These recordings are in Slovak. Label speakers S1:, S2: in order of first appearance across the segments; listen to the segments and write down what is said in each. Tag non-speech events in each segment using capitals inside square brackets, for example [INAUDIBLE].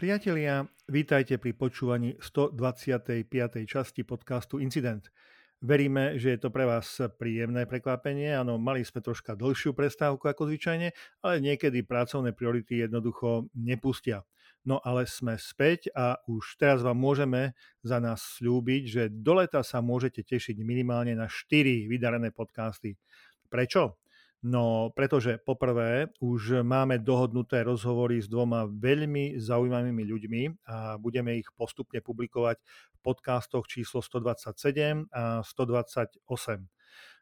S1: Priatelia, vítajte pri počúvaní 125. časti podcastu Incident. Veríme, že je to pre vás príjemné prekvapenie. Áno, mali sme troška dlhšiu prestávku ako zvyčajne, ale niekedy pracovné priority jednoducho nepustia. No ale sme späť a už teraz vám môžeme za nás slúbiť, že do leta sa môžete tešiť minimálne na 4 vydarené podcasty. Prečo? No, pretože poprvé už máme dohodnuté rozhovory s dvoma veľmi zaujímavými ľuďmi a budeme ich postupne publikovať v podcastoch číslo 127 a 128.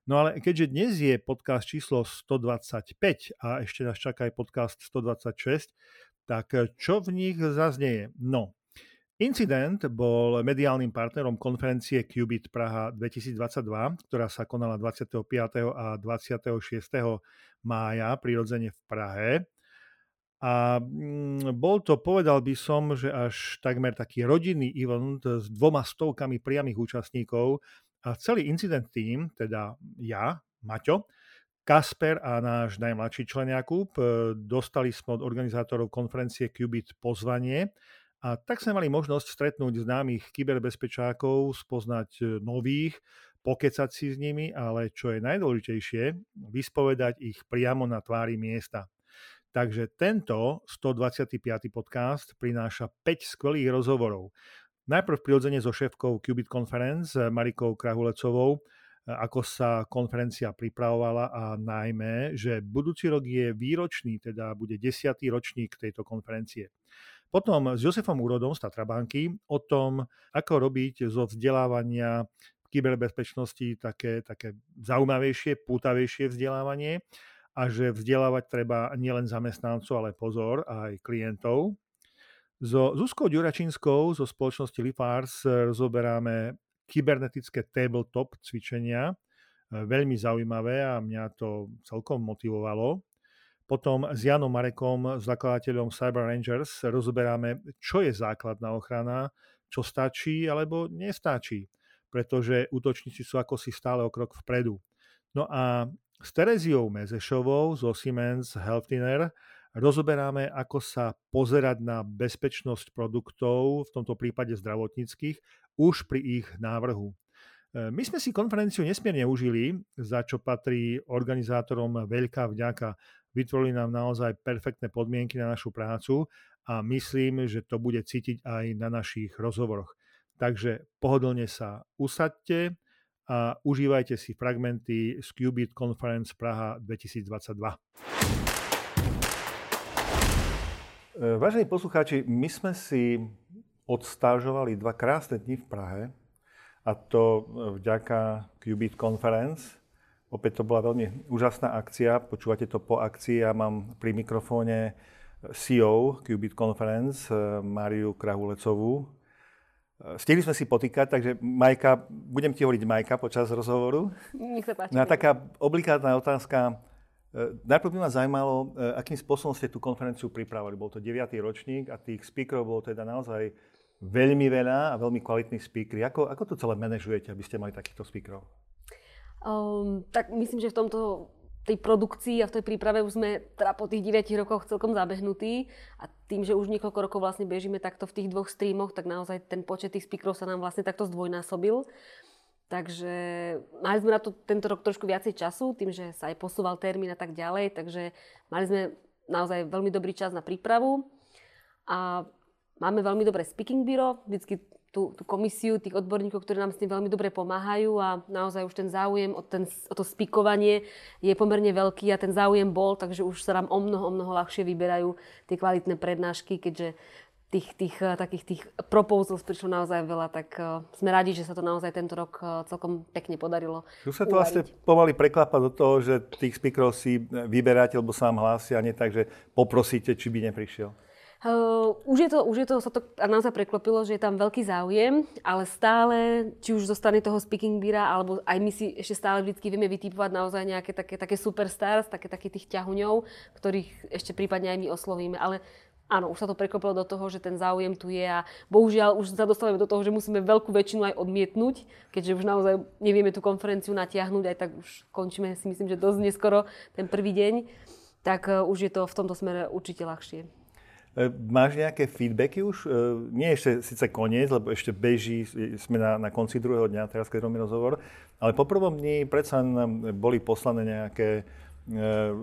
S1: No ale keďže dnes je podcast číslo 125 a ešte nás čaká aj podcast 126, tak čo v nich zaznieje? No, Incident bol mediálnym partnerom konferencie Qubit Praha 2022, ktorá sa konala 25. a 26. mája prirodzene v Prahe. A mm, bol to, povedal by som, že až takmer taký rodinný event s dvoma stovkami priamých účastníkov a celý incident tým, teda ja, Maťo, Kasper a náš najmladší člen Jakub, e, dostali sme od organizátorov konferencie Qubit pozvanie, a tak sme mali možnosť stretnúť známych kyberbezpečákov, spoznať e, nových, pokecať si s nimi, ale čo je najdôležitejšie, vyspovedať ich priamo na tvári miesta. Takže tento 125. podcast prináša 5 skvelých rozhovorov. Najprv prirodzene so šéfkou Qubit Conference e, Marikou Krahulecovou, e, ako sa konferencia pripravovala a najmä, že budúci rok je výročný, teda bude desiatý ročník tejto konferencie. Potom s Josefom Úrodom z Tatrabanky o tom, ako robiť zo vzdelávania kyberbezpečnosti také, také zaujímavejšie, pútavejšie vzdelávanie a že vzdelávať treba nielen zamestnancov, ale pozor, aj klientov. So Zuzkou Ďuračinskou zo spoločnosti Lifars rozoberáme kybernetické tabletop cvičenia, veľmi zaujímavé a mňa to celkom motivovalo. Potom s Janom Marekom, zakladateľom Cyber Rangers, rozoberáme, čo je základná ochrana, čo stačí alebo nestačí, pretože útočníci sú ako si stále o krok vpredu. No a s Tereziou Mezešovou zo Siemens Healthineer rozoberáme, ako sa pozerať na bezpečnosť produktov, v tomto prípade zdravotníckých, už pri ich návrhu. E, my sme si konferenciu nesmierne užili, za čo patrí organizátorom veľká vďaka vytvorili nám naozaj perfektné podmienky na našu prácu a myslím, že to bude cítiť aj na našich rozhovoroch. Takže pohodlne sa usadte a užívajte si fragmenty z Qubit Conference Praha 2022. E, vážení poslucháči, my sme si odstážovali dva krásne dni v Prahe a to vďaka Qubit Conference Opäť to bola veľmi úžasná akcia. Počúvate to po akcii. Ja mám pri mikrofóne CEO Qubit Conference, eh, Máriu Krahulecovú. Eh, stihli sme si potýkať, takže Majka, budem ti hovoriť Majka počas rozhovoru.
S2: Nech sa páči.
S1: No taká obligátna otázka. Eh, najprv by ma zaujímalo, akým spôsobom ste tú konferenciu pripravili. Bol to 9. ročník a tých speakerov bolo teda naozaj veľmi veľa a veľmi kvalitní speakery. Ako, ako to celé manažujete, aby ste mali takýchto speakerov?
S2: Um, tak myslím, že v tomto tej produkcii a v tej príprave už sme teda po tých 9 rokoch celkom zabehnutí a tým, že už niekoľko rokov vlastne bežíme takto v tých dvoch streamoch, tak naozaj ten počet tých speakerov sa nám vlastne takto zdvojnásobil. Takže mali sme na to tento rok trošku viacej času, tým, že sa aj posúval termín a tak ďalej, takže mali sme naozaj veľmi dobrý čas na prípravu a máme veľmi dobré speaking bureau, vždycky tú, tú komisiu tých odborníkov, ktorí nám s tým veľmi dobre pomáhajú a naozaj už ten záujem o, ten, o to spikovanie je pomerne veľký a ten záujem bol, takže už sa nám o mnoho, o mnoho ľahšie vyberajú tie kvalitné prednášky, keďže tých, tých eh, takých tých proposals prišlo naozaj veľa, tak uh, sme radi, že sa to naozaj tento rok uh, celkom pekne podarilo.
S1: Tu sa to vlastne pomaly preklápa do toho, že tých speakerov si vyberáte, lebo sa vám hlásia, a nie tak, že poprosíte, či by neprišiel.
S2: Uh, už, je to, už je to, sa to naozaj preklopilo, že je tam veľký záujem, ale stále, či už zostane toho speaking bíra, alebo aj my si ešte stále vždy vieme vytipovať naozaj nejaké také, také superstars, také, také tých ťahuňov, ktorých ešte prípadne aj my oslovíme. Ale áno, už sa to preklopilo do toho, že ten záujem tu je a bohužiaľ už sa dostávame do toho, že musíme veľkú väčšinu aj odmietnúť, keďže už naozaj nevieme tú konferenciu natiahnuť, aj tak už končíme si myslím, že dosť neskoro ten prvý deň, tak uh, už je to v tomto smere určite ľahšie.
S1: Máš nejaké feedbacky už? Nie ešte síce koniec, lebo ešte beží, sme na, na konci druhého dňa, teraz keď robíme rozhovor, ale po prvom dni predsa boli poslané nejaké E,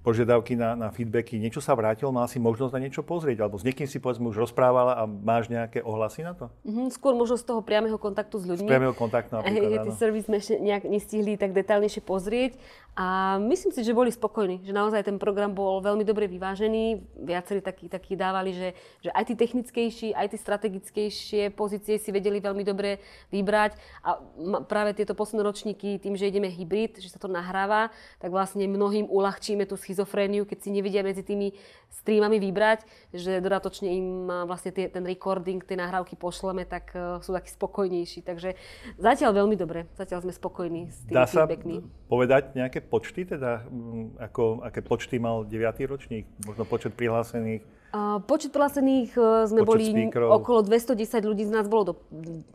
S1: požiadavky na, na feedbacky, niečo sa vrátilo, mal si možnosť na niečo pozrieť, alebo s niekým si povedzme už rozprávala a máš nejaké ohlasy na to?
S2: Mm-hmm, skôr možno z toho priameho kontaktu s ľuďmi. Z
S1: priameho kontaktu napríklad,
S2: Tie servis sme nejak nestihli tak detálnejšie pozrieť a myslím si, že boli spokojní, že naozaj ten program bol veľmi dobre vyvážený. Viacerí takí, takí dávali, že, že aj tí technickejší, aj tie strategickejšie pozície si vedeli veľmi dobre vybrať a práve tieto posledné ročníky, tým, že ideme hybrid, že sa to nahráva, tak vlastne mnohým uľahčíme tú schizofréniu, keď si nevedia medzi tými streamami vybrať, že dodatočne im vlastne tie, ten recording, tie nahrávky pošleme, tak uh, sú takí spokojnejší. Takže zatiaľ veľmi dobre, zatiaľ sme spokojní s tými
S1: Dá sa feedbackmi. povedať nejaké počty, teda ako, aké počty mal 9. ročník, možno počet prihlásených?
S2: Uh, počet prihlásených uh, sme počet boli speakerov. okolo 210 ľudí z nás bolo do,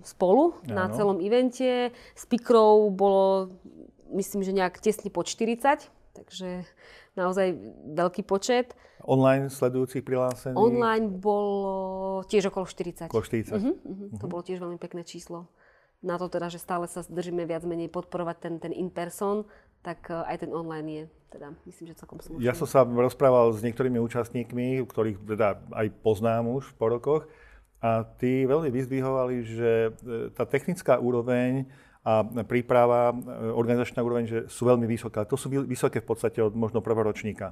S2: spolu Áno. na celom evente. Speakerov bolo myslím, že nejak tesne pod 40 takže naozaj veľký počet.
S1: Online sledujúcich prihlásených?
S2: Online bolo tiež okolo 40.
S1: Okolo 40. Uh-huh,
S2: uh-huh. To bolo tiež veľmi pekné číslo. Na to teda, že stále sa držíme viac menej podporovať ten, ten in-person, tak e, aj ten online je teda myslím, že celkom slušný.
S1: Ja som sa rozprával s niektorými účastníkmi, ktorých teda aj poznám už po rokoch, a tí veľmi vyzdvihovali, že e, tá technická úroveň a príprava, e, organizačná úroveň, že sú veľmi vysoké. To sú vysoké v podstate od možno prvoročníka.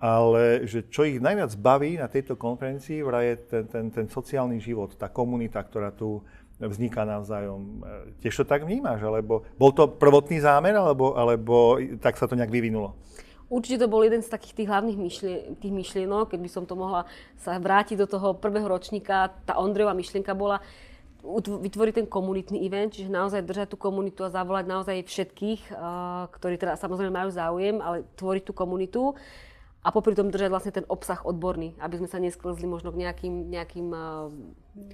S1: Ale že čo ich najviac baví na tejto konferencii, vraj je ten, ten, ten sociálny život, tá komunita, ktorá tu vzniká navzájom. E, tiež to tak vnímaš? Alebo bol to prvotný zámer, alebo, alebo tak sa to nejak vyvinulo?
S2: Určite to bol jeden z takých tých hlavných myšlien- tých myšlienok, keď by som to mohla sa vrátiť do toho prvého ročníka. Tá Ondrejová myšlienka bola, vytvoriť ten komunitný event, čiže naozaj držať tú komunitu a zavolať naozaj všetkých, ktorí teda samozrejme majú záujem, ale tvoriť tú komunitu a popri tom držať vlastne ten obsah odborný, aby sme sa nesklzli možno k nejakým, nejakým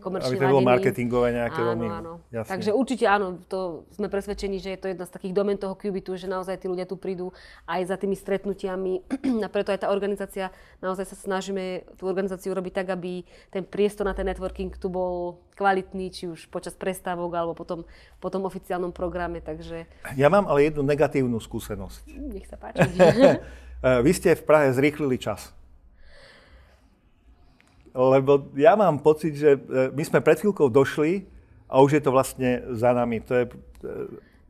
S2: komerčným
S1: Aby to bolo marketingové nejaké
S2: áno, veľmi... Áno, Jasne. Takže určite áno, to sme presvedčení, že je to jedna z takých domen toho Cubitu, že naozaj tí ľudia tu prídu aj za tými stretnutiami [CLEARS THROAT] a preto aj tá organizácia, naozaj sa snažíme tú organizáciu robiť tak, aby ten priestor na ten networking tu bol kvalitný, či už počas prestávok alebo potom po tom oficiálnom programe, takže...
S1: Ja mám ale jednu negatívnu skúsenosť.
S2: Nech sa páči. [LAUGHS] [LAUGHS]
S1: Vy ste v Prahe zrýchlili čas lebo ja mám pocit, že e, my sme pred chvíľkou došli a už je to vlastne za nami. To je, e,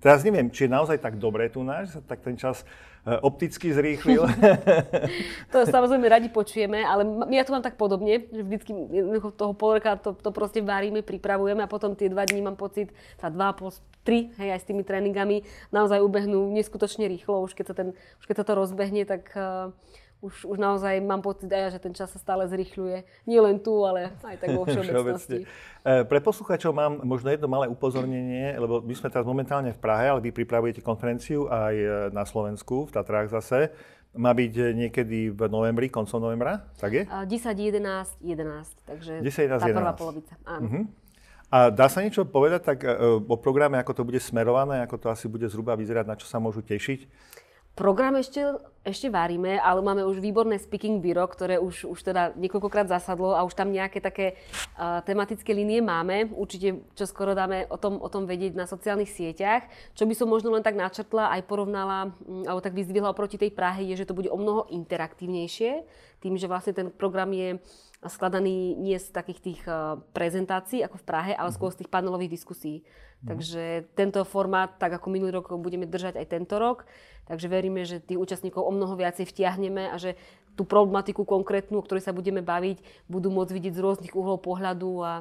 S1: teraz neviem, či je naozaj tak dobré tu náš, tak ten čas e, opticky zrýchlil. [LAUGHS] [LAUGHS]
S2: to samozrejme radi počujeme, ale ja to mám tak podobne, že vždycky toho pol roka to, to proste varíme, pripravujeme a potom tie dva dní mám pocit, sa dva, pol, tri, hej, aj s tými tréningami, naozaj ubehnú neskutočne rýchlo. Už keď sa, ten, už keď sa to rozbehne, tak uh, už, už naozaj mám pocit aj, že ten čas sa stále zrychľuje. Nie len tu, ale aj tak vo [LAUGHS] všeobecnosti.
S1: E, pre poslucháčov mám možno jedno malé upozornenie, lebo my sme teraz momentálne v Prahe, ale vy pripravujete konferenciu aj e, na Slovensku, v Tatrách zase. Má byť niekedy v novembri, koncom novembra, tak je?
S2: 10, 11, 11, takže 10, 11, tá 11. prvá polovica, áno. Uh-huh.
S1: A dá sa niečo povedať tak e, o programe, ako to bude smerované, ako to asi bude zhruba vyzerať, na čo sa môžu tešiť?
S2: Program ešte, ešte varíme, ale máme už výborné speaking bureau, ktoré už, už teda niekoľkokrát zasadlo a už tam nejaké také uh, tematické línie máme. Určite čo skoro dáme o tom, o tom vedieť na sociálnych sieťach. Čo by som možno len tak načrtla, aj porovnala, um, alebo tak vyzdvihla oproti tej Prahe, je, že to bude o mnoho interaktívnejšie, tým, že vlastne ten program je skladaný nie z takých tých uh, prezentácií ako v Prahe, ale skôr z tých panelových diskusí. Mm. Takže tento formát, tak ako minulý rok, budeme držať aj tento rok. Takže veríme, že tých účastníkov o mnoho viacej vtiahneme a že tú problematiku konkrétnu, o ktorej sa budeme baviť, budú môcť vidieť z rôznych uhlov pohľadu a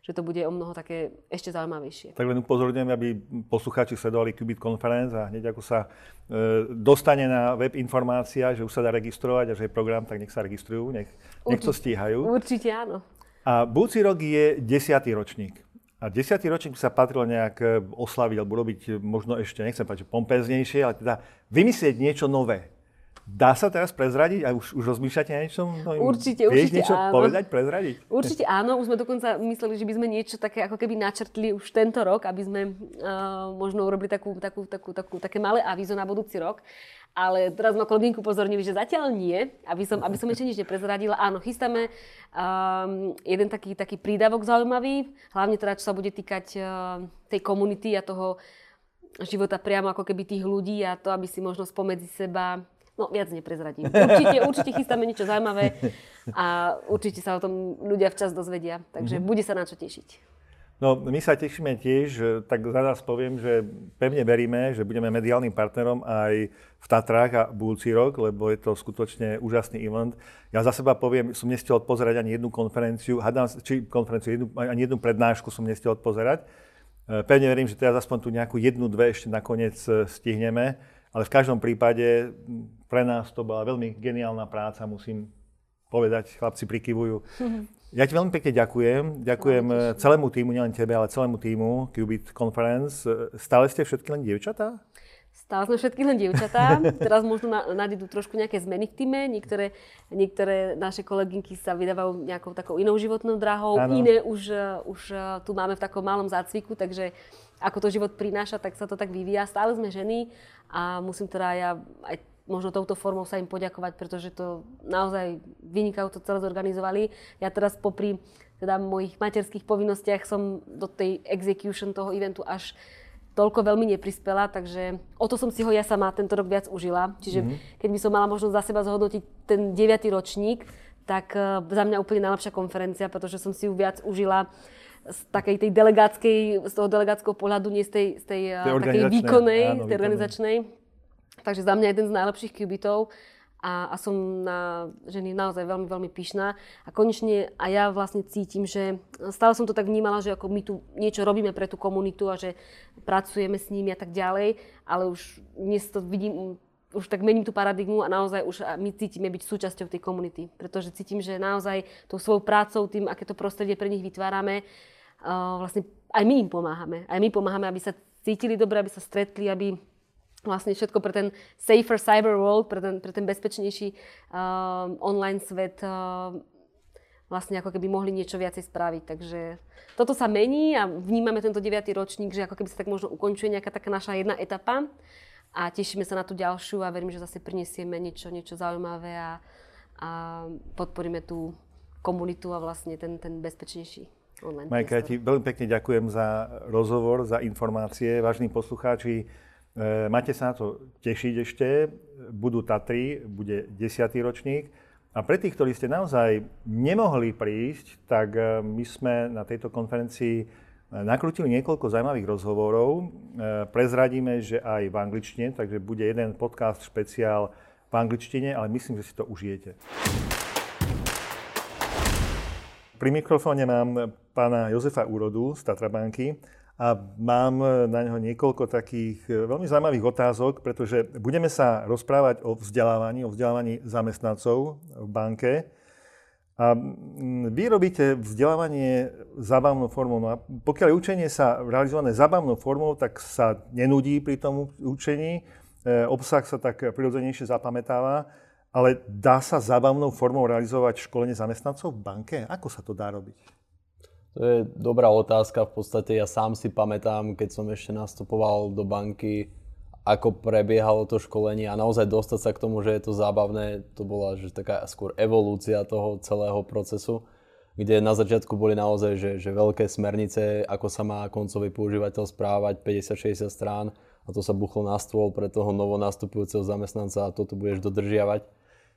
S2: že to bude o mnoho také ešte zaujímavejšie.
S1: Tak len upozorňujem, aby poslucháči sledovali Qubit Conference a hneď ako sa e, dostane na web informácia, že už sa dá registrovať a že je program, tak nech sa registrujú, nech, nech to stíhajú.
S2: Určite áno.
S1: A budúci rok je desiatý ročník. A desiatý ročník sa patrilo nejak e, oslaviť alebo robiť možno ešte, nechcem povedať, pompeznejšie, ale teda vymyslieť niečo nové. Dá sa teraz prezradiť a už, už rozmýšľate niečo?
S2: No, určite, Vieš určite
S1: niečo
S2: áno.
S1: povedať, prezradiť?
S2: Určite áno, už sme dokonca mysleli, že by sme niečo také ako keby načrtli už tento rok, aby sme uh, možno urobili takú, takú, takú, takú, také malé avízo na budúci rok. Ale teraz ma kolegyňku upozornili, že zatiaľ nie, aby som, aby som ešte nič neprezradila. Áno, chystáme um, jeden taký, taký prídavok zaujímavý, hlavne teda, čo sa bude týkať uh, tej komunity a toho života priamo ako keby tých ľudí a to, aby si možno spomedzi seba No, viac neprezradím. Určite, určite chystáme niečo zaujímavé a určite sa o tom ľudia včas dozvedia. Takže mm-hmm. bude sa na čo tešiť.
S1: No, my sa tešíme tiež, tak za nás poviem, že pevne veríme, že budeme mediálnym partnerom aj v Tatrách a budúci rok, lebo je to skutočne úžasný event. Ja za seba poviem, som nestiel odpozerať ani jednu konferenciu, hádam, či konferenciu, jednu, ani jednu prednášku som nestiel odpozerať. E, pevne verím, že teraz aspoň tu nejakú jednu, dve ešte nakoniec e, stihneme, ale v každom prípade pre nás to bola veľmi geniálna práca, musím povedať, chlapci prikyvujú. Mm-hmm. Ja ti veľmi pekne ďakujem. Ďakujem no, celému týmu, nielen tebe, ale celému týmu Qubit Conference. Stále ste všetky len dievčatá?
S2: Stále sme všetky len dievčatá. [LAUGHS] Teraz možno nadídu trošku nejaké zmeny v týme. Niektoré, niektoré naše kolegynky sa vydávajú nejakou takou inou životnou drahou. Ano. Iné už, už tu máme v takom malom zácviku, takže ako to život prináša, tak sa to tak vyvíja. Stále sme ženy a musím teda ja aj možno touto formou sa im poďakovať, pretože to naozaj vynikajúco celé zorganizovali. Ja teraz popri teda mojich materských povinnostiach som do tej execution toho eventu až toľko veľmi neprispela, takže o to som si ho ja sama tento rok viac užila. Čiže mm-hmm. keď by som mala možnosť za seba zhodnotiť ten 9. ročník, tak uh, za mňa úplne najlepšia konferencia, pretože som si ju viac užila z takej tej delegátskej, z toho delegátskeho pohľadu, nie z tej, z tej, tej takej výkonnej, áno, tej organizačnej. Takže za mňa jeden z najlepších kubitov a, a som na ženy naozaj veľmi, veľmi pyšná. A konečne a ja vlastne cítim, že stále som to tak vnímala, že ako my tu niečo robíme pre tú komunitu a že pracujeme s nimi a tak ďalej, ale už dnes to vidím, už tak mením tú paradigmu a naozaj už my cítime byť súčasťou tej komunity. Pretože cítim, že naozaj tou svojou prácou, tým, aké to prostredie pre nich vytvárame, uh, vlastne aj my im pomáhame. Aj my pomáhame, aby sa cítili dobre, aby sa stretli, aby vlastne všetko pre ten safer cyber world, pre ten, pre ten bezpečnejší uh, online svet uh, vlastne ako keby mohli niečo viacej spraviť. Takže toto sa mení a vnímame tento 9. ročník, že ako keby sa tak možno ukončuje nejaká taká naša jedna etapa a tešíme sa na tú ďalšiu a verím, že zase prinesieme niečo, niečo zaujímavé a, a podporíme tú komunitu a vlastne ten, ten bezpečnejší online
S1: Majka, ja ti veľmi pekne ďakujem za rozhovor, za informácie. Vážni poslucháči, E, máte sa na to tešiť ešte. Budú Tatry, bude 10. ročník. A pre tých, ktorí ste naozaj nemohli prísť, tak e, my sme na tejto konferencii nakrútili niekoľko zaujímavých rozhovorov. Prezradíme, že aj v angličtine, takže bude jeden podcast špeciál v angličtine, ale myslím, že si to užijete. Pri mikrofóne mám pána Jozefa Úrodu z Tatrabanky a mám na neho niekoľko takých e, veľmi zaujímavých otázok, pretože budeme sa rozprávať o vzdelávaní, o vzdelávaní zamestnancov v banke. A vy robíte vzdelávanie zábavnou formou. No a pokiaľ je učenie sa realizované zábavnou formou, tak sa nenudí pri tom učení, e, obsah sa tak prirodzenejšie zapamätáva, ale dá sa zábavnou formou realizovať školenie zamestnancov v banke? Ako sa to dá robiť?
S3: To je dobrá otázka. V podstate ja sám si pamätám, keď som ešte nastupoval do banky, ako prebiehalo to školenie a naozaj dostať sa k tomu, že je to zábavné, to bola že taká skôr evolúcia toho celého procesu, kde na začiatku boli naozaj že, že veľké smernice, ako sa má koncový používateľ správať, 50-60 strán a to sa buchlo na stôl pre toho novonastupujúceho zamestnanca a toto budeš dodržiavať.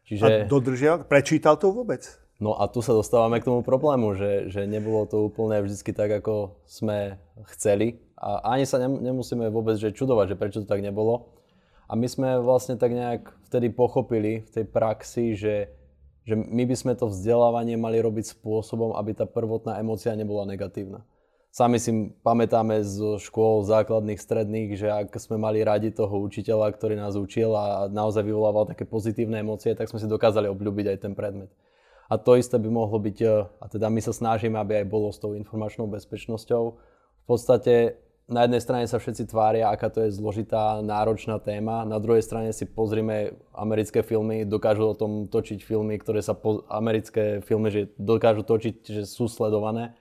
S1: Čiže... A dodržiaval? Prečítal to vôbec?
S3: No a tu sa dostávame k tomu problému, že, že nebolo to úplne vždy tak, ako sme chceli. A ani sa nemusíme vôbec že čudovať, že prečo to tak nebolo. A my sme vlastne tak nejak vtedy pochopili v tej praxi, že, že my by sme to vzdelávanie mali robiť spôsobom, aby tá prvotná emócia nebola negatívna. Sami si pamätáme zo škôl základných, stredných, že ak sme mali radi toho učiteľa, ktorý nás učil a naozaj vyvolával také pozitívne emócie, tak sme si dokázali obľúbiť aj ten predmet. A to isté by mohlo byť, e, a teda my sa snažíme, aby aj bolo s tou informačnou bezpečnosťou. V podstate na jednej strane sa všetci tvária, aká to je zložitá, náročná téma, na druhej strane si pozrime americké filmy, dokážu o tom točiť filmy, ktoré sa, po, americké filmy, že dokážu točiť, že sú sledované.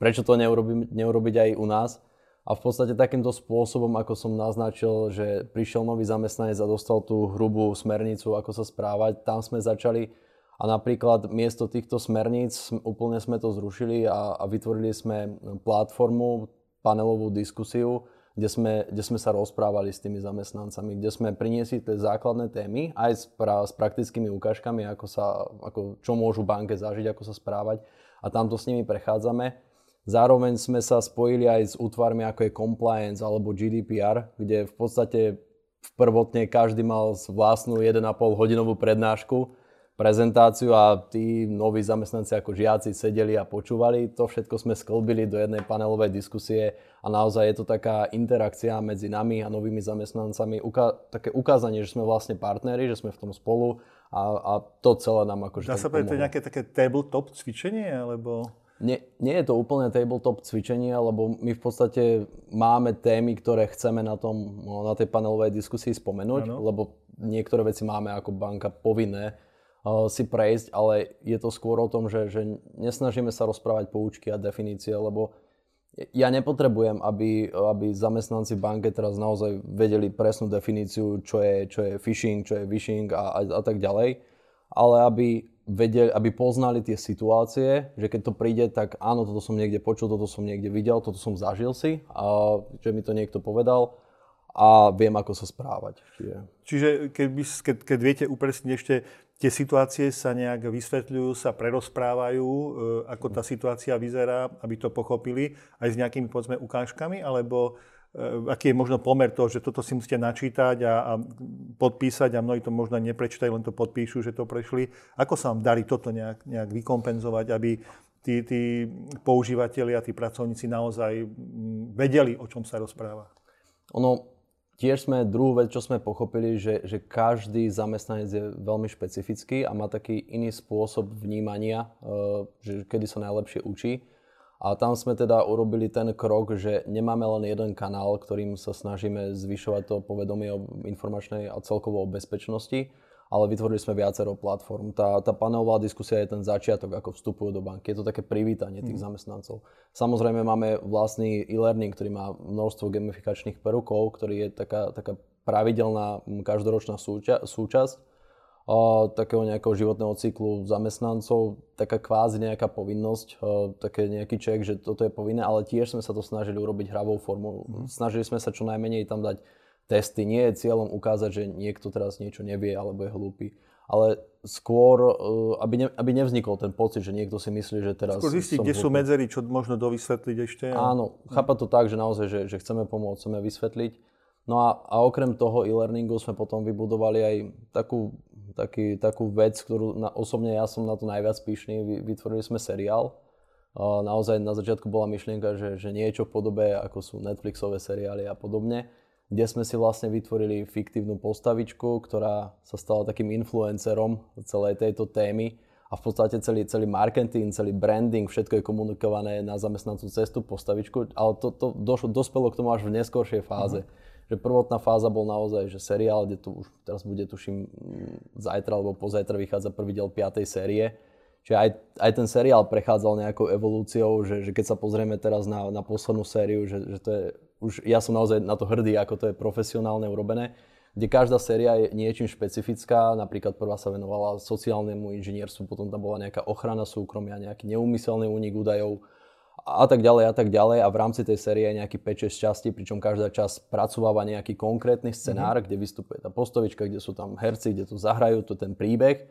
S3: Prečo to neurobiť, neurobiť aj u nás? A v podstate takýmto spôsobom, ako som naznačil, že prišiel nový zamestnanec a dostal tú hrubú smernicu, ako sa správať, tam sme začali a napríklad miesto týchto smerníc úplne sme to zrušili a, a vytvorili sme platformu, panelovú diskusiu, kde sme, kde sme sa rozprávali s tými zamestnancami, kde sme priniesli tie základné témy aj s, pra, s praktickými ukážkami, ako sa, ako, čo môžu banke zažiť, ako sa správať a tamto s nimi prechádzame. Zároveň sme sa spojili aj s útvarmi ako je compliance alebo GDPR, kde v podstate prvotne každý mal vlastnú 1,5 hodinovú prednášku, prezentáciu a tí noví zamestnanci ako žiaci sedeli a počúvali. To všetko sme sklbili do jednej panelovej diskusie a naozaj je to taká interakcia medzi nami a novými zamestnancami, uka- také ukázanie, že sme vlastne partneri, že sme v tom spolu a, a to celé nám akože
S1: Dá sa povedať, to je nejaké také tabletop cvičenie, alebo...
S3: Nie, nie je to úplne tabletop cvičenie, lebo my v podstate máme témy, ktoré chceme na, tom, no, na tej panelovej diskusii spomenúť, ano. lebo niektoré veci máme ako banka povinné si prejsť, ale je to skôr o tom, že, že nesnažíme sa rozprávať poučky a definície, lebo ja nepotrebujem, aby, aby zamestnanci banke teraz naozaj vedeli presnú definíciu, čo je, čo je phishing, čo je vishing a, a, a tak ďalej, ale aby vedeli, aby poznali tie situácie, že keď to príde, tak áno, toto som niekde počul, toto som niekde videl, toto som zažil si, a že mi to niekto povedal a viem, ako sa správať.
S1: Čiže, Čiže keď, by, keď, keď viete upresniť ešte, tie situácie sa nejak vysvetľujú, sa prerozprávajú, e, ako tá situácia vyzerá, aby to pochopili, aj s nejakými, povedzme, ukážkami, alebo E, aký je možno pomer toho, že toto si musíte načítať a, a podpísať a mnohí to možno neprečítajú, len to podpíšu, že to prešli. Ako sa vám darí toto nejak, nejak vykompenzovať, aby tí, tí používateľi a tí pracovníci naozaj vedeli, o čom sa rozpráva?
S3: Ono, tiež sme, druhú vec, čo sme pochopili, že, že každý zamestnanec je veľmi špecifický a má taký iný spôsob vnímania, e, že kedy sa najlepšie učí. A tam sme teda urobili ten krok, že nemáme len jeden kanál, ktorým sa snažíme zvyšovať to povedomie o informačnej a celkovo o bezpečnosti, ale vytvorili sme viacero platform. Tá, tá panelová diskusia je ten začiatok, ako vstupujú do banky. Je to také privítanie tých mm. zamestnancov. Samozrejme máme vlastný e-learning, ktorý má množstvo gamifikačných prvkov, ktorý je taká, taká pravidelná každoročná súča- súčasť takého nejakého životného cyklu zamestnancov, taká kvázi nejaká povinnosť, také nejaký ček, že toto je povinné, ale tiež sme sa to snažili urobiť hravou formou. Mm. Snažili sme sa čo najmenej tam dať testy. Nie je cieľom ukázať, že niekto teraz niečo nevie alebo je hlúpy, ale skôr, e, aby, ne, aby nevznikol ten pocit, že niekto si myslí, že teraz...
S1: Skôr zistiť, kde hlúpy. sú medzery, čo možno dovysvetliť ešte.
S3: Áno, chápať to tak, že naozaj, že, že chceme pomôcť, chceme vysvetliť. No a, a okrem toho e-learningu sme potom vybudovali aj takú taký, takú vec, ktorú na, osobne ja som na to najviac píšný. Vytvorili sme seriál. Uh, naozaj na začiatku bola myšlienka, že, že niečo v podobe, ako sú Netflixové seriály a podobne, kde sme si vlastne vytvorili fiktívnu postavičku, ktorá sa stala takým influencerom celej tejto témy a v podstate celý, celý marketing, celý branding, všetko je komunikované na zamestnancú cestu, postavičku, ale to, to došlo, dospelo k tomu až v neskoršej fáze. Uh-huh že prvotná fáza bol naozaj, že seriál, kde tu už teraz bude tuším zajtra alebo pozajtra vychádza prvý diel 5. série. Čiže aj, aj ten seriál prechádzal nejakou evolúciou, že, že keď sa pozrieme teraz na, na poslednú sériu, že, že to je, už ja som naozaj na to hrdý, ako to je profesionálne urobené, kde každá séria je niečím špecifická, napríklad prvá sa venovala sociálnemu inžinierstvu, potom tam bola nejaká ochrana súkromia, nejaký neumyselný únik údajov, a tak ďalej a tak ďalej a v rámci tej série je nejaký 5-6 častí, pričom každá časť pracováva nejaký konkrétny scenár, mm-hmm. kde vystupuje tá postavička, kde sú tam herci, kde tu zahrajú to ten príbeh.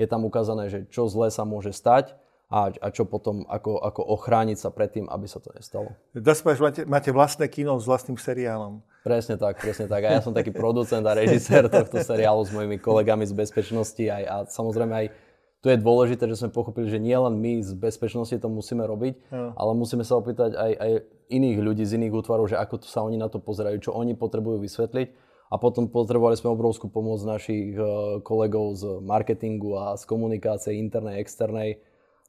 S3: Je tam ukázané, že čo zle sa môže stať a, a čo potom, ako, ako ochrániť sa pred tým, aby sa to nestalo.
S1: Dá sa že máte, máte vlastné kino s vlastným seriálom.
S3: Presne tak, presne tak. A ja som taký producent a režisér [LAUGHS] tohto seriálu s mojimi kolegami z bezpečnosti aj, a samozrejme aj tu je dôležité, že sme pochopili, že nie len my z bezpečnosti to musíme robiť, ja. ale musíme sa opýtať aj, aj iných ľudí z iných útvarov, že ako to sa oni na to pozerajú, čo oni potrebujú vysvetliť. A potom potrebovali sme obrovskú pomoc našich eh, kolegov z marketingu a z komunikácie internej, externej.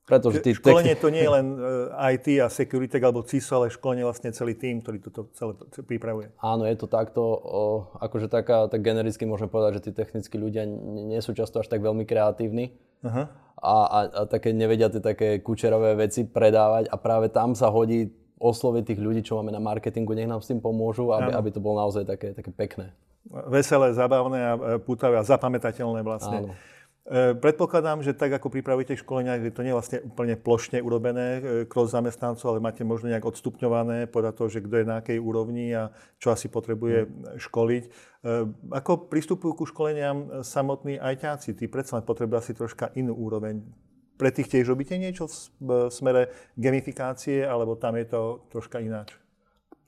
S3: Pretože
S1: tí školenie techni- to nie je len eh, IT a security alebo CISO, ale školenie vlastne celý tým, ktorý toto celé pripravuje.
S3: Áno, je to takto. Akože taká, tak genericky môžem povedať, že tí technickí ľudia nie sú často až tak veľmi kreatívni. Uh-huh. A, a, a také nevedia tie také kučerové veci predávať a práve tam sa hodí osloviť tých ľudí, čo máme na marketingu, nech nám s tým pomôžu, aby, aby to bolo naozaj také, také pekné.
S1: Veselé, zábavné a pútavé a zapamätateľné vlastne. Áno. E, predpokladám, že tak ako pripravíte školenia, že to nie je vlastne úplne plošne urobené kroz e, zamestnancov, ale máte možno nejak odstupňované podľa toho, že kto je na akej úrovni a čo asi potrebuje mm. školiť. E, ako pristupujú ku školeniam samotní ajťáci? Tí predsa len potrebujú asi troška inú úroveň. Pre tých tiež robíte niečo v smere gamifikácie, alebo tam je to troška ináč?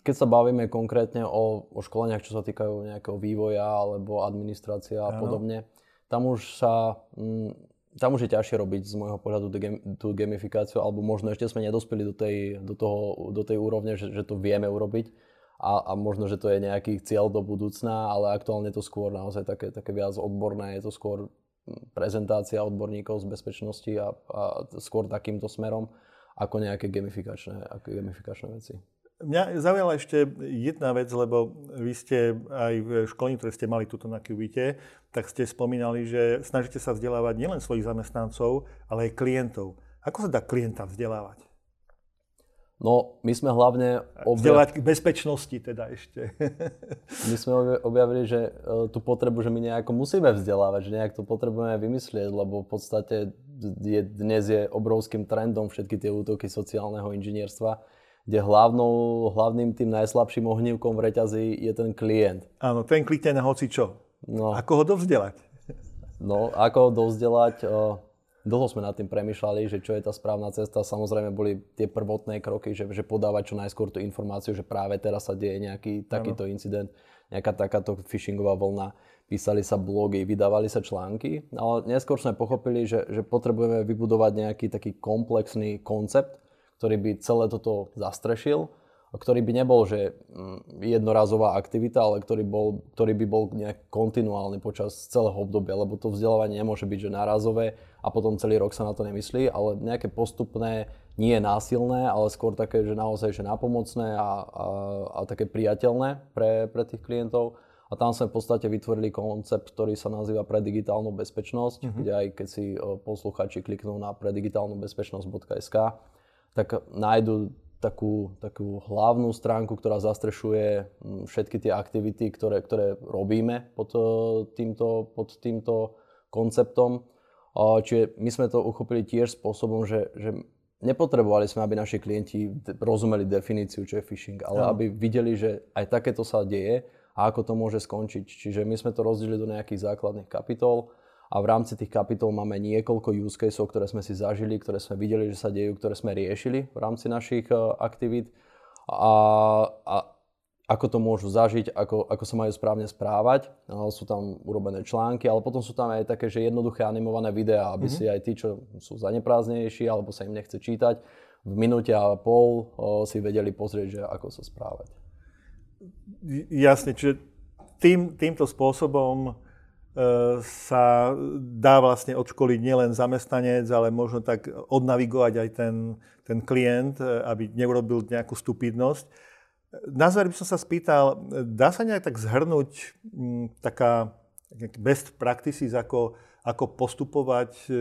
S3: Keď sa bavíme konkrétne o, o školeniach, čo sa týkajú nejakého vývoja alebo administrácia a podobne, tam už sa, mm, tam už je ťažšie robiť z môjho pohľadu tú gamifikáciu, alebo možno ešte sme nedospeli do tej, do toho, do tej úrovne, že, že to vieme urobiť a, a možno, že to je nejaký cieľ do budúcna, ale aktuálne je to skôr naozaj také, také viac odborné, je to skôr mm, prezentácia odborníkov z bezpečnosti a, a skôr takýmto smerom ako nejaké gamifikačné, ako gamifikačné veci.
S1: Mňa zaujala ešte jedna vec, lebo vy ste aj v školení, ktoré ste mali tuto na QVite, tak ste spomínali, že snažíte sa vzdelávať nielen svojich zamestnancov, ale aj klientov. Ako sa dá klienta vzdelávať?
S3: No, my sme hlavne...
S1: Objav... Vzdelávať k bezpečnosti teda ešte. [LAUGHS]
S3: my sme objavili, že e, tú potrebu, že my nejako musíme vzdelávať, že nejak to potrebujeme vymyslieť, lebo v podstate je, dnes je obrovským trendom všetky tie útoky sociálneho inžinierstva kde hlavnou, hlavným tým najslabším ohnívkom v reťazi je ten klient.
S1: Áno, ten klikne na hoci čo. No. Ako ho dovzdelať?
S3: No, ako ho dovzdelať? Dlho sme nad tým premyšľali, že čo je tá správna cesta. Samozrejme boli tie prvotné kroky, že, že podávať čo najskôr tú informáciu, že práve teraz sa deje nejaký takýto ano. incident, nejaká takáto phishingová vlna. Písali sa blogy, vydávali sa články, ale neskôr sme pochopili, že, že potrebujeme vybudovať nejaký taký komplexný koncept, ktorý by celé toto zastrešil, ktorý by nebol, že mm, jednorazová aktivita, ale ktorý, bol, ktorý by bol nejak kontinuálny počas celého obdobia, lebo to vzdelávanie nemôže byť, že nárazové a potom celý rok sa na to nemyslí, ale nejaké postupné, nie násilné, ale skôr také, že naozaj že napomocné a, a, a také priateľné pre, pre tých klientov. A tam sme v podstate vytvorili koncept, ktorý sa nazýva pre digitálnu bezpečnosť, mm-hmm. kde aj keď si posluchači kliknú na predigitálnubezpečnosť.sk, tak nájdu takú, takú hlavnú stránku, ktorá zastrešuje mm, všetky tie aktivity, ktoré, ktoré robíme pod e, týmto, pod týmto konceptom. Čiže my sme to uchopili tiež spôsobom, že, že nepotrebovali sme, aby naši klienti rozumeli definíciu, čo je phishing, ale no. aby videli, že aj takéto sa deje a ako to môže skončiť. Čiže my sme to rozdelili do nejakých základných kapitol a v rámci tých kapitol máme niekoľko use caseov, ktoré sme si zažili, ktoré sme videli, že sa dejú, ktoré sme riešili v rámci našich uh, aktivít a, a ako to môžu zažiť, ako, ako sa majú správne správať. No, sú tam urobené články, ale potom sú tam aj také, že jednoduché animované videá, aby mm-hmm. si aj tí, čo sú zaneprázdnejší alebo sa im nechce čítať, v minúte a pol o, si vedeli pozrieť, že ako sa správať.
S1: Jasne, čiže tým, týmto spôsobom sa dá vlastne odškoliť nielen zamestnanec, ale možno tak odnavigovať aj ten, ten klient, aby neurobil nejakú stupidnosť. Na záver by som sa spýtal, dá sa nejak tak zhrnúť taká best practices, ako, ako postupovať e,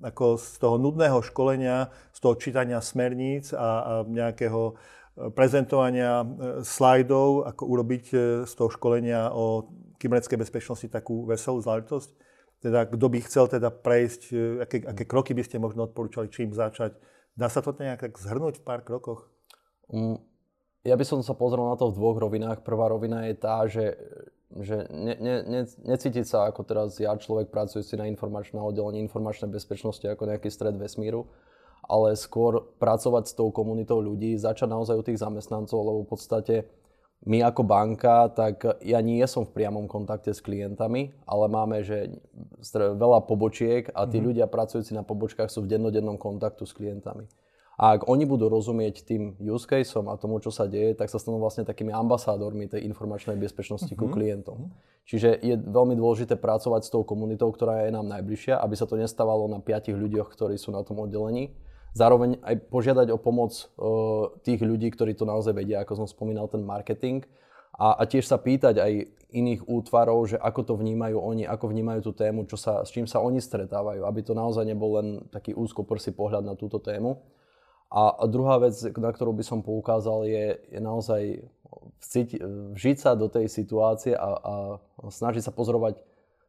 S1: ako z toho nudného školenia, z toho čítania smerníc a, a nejakého prezentovania e, slajdov, ako urobiť e, z toho školenia o kybernetickej bezpečnosti takú veselú záležitosť? Teda kto by chcel teda prejsť, e, aké, aké kroky by ste možno odporúčali, čím začať? Dá sa to nejak tak zhrnúť v pár krokoch?
S3: Um, ja by som sa pozrel na to v dvoch rovinách. Prvá rovina je tá, že, že ne, ne, ne, necítiť sa ako teraz ja, človek pracujúci na informačnom oddelení informačnej bezpečnosti ako nejaký stred vesmíru, ale skôr pracovať s tou komunitou ľudí, začať naozaj u tých zamestnancov, lebo v podstate my ako banka, tak ja nie som v priamom kontakte s klientami, ale máme že veľa pobočiek a tí mm-hmm. ľudia pracujúci na pobočkách sú v dennodennom kontaktu s klientami. A ak oni budú rozumieť tým use caseom a tomu, čo sa deje, tak sa stanú vlastne takými ambasádormi tej informačnej bezpečnosti uh-huh. ku mhm. klientom. Uh-huh. Čiže je veľmi dôležité pracovať s tou komunitou, ktorá je nám najbližšia, aby sa to nestávalo na piatich ľuďoch, ktorí sú na tom oddelení. Zároveň aj požiadať o pomoc uh, tých ľudí, ktorí to naozaj vedia, ako som spomínal, ten marketing. A, a tiež sa pýtať aj iných útvarov, že ako to vnímajú oni, ako vnímajú tú tému, čo sa, s čím sa oni stretávajú, aby to naozaj nebol len taký úzkoprsý pohľad na túto tému. A, a druhá vec, na ktorú by som poukázal, je, je naozaj vciť, vžiť sa do tej situácie a, a snažiť sa pozorovať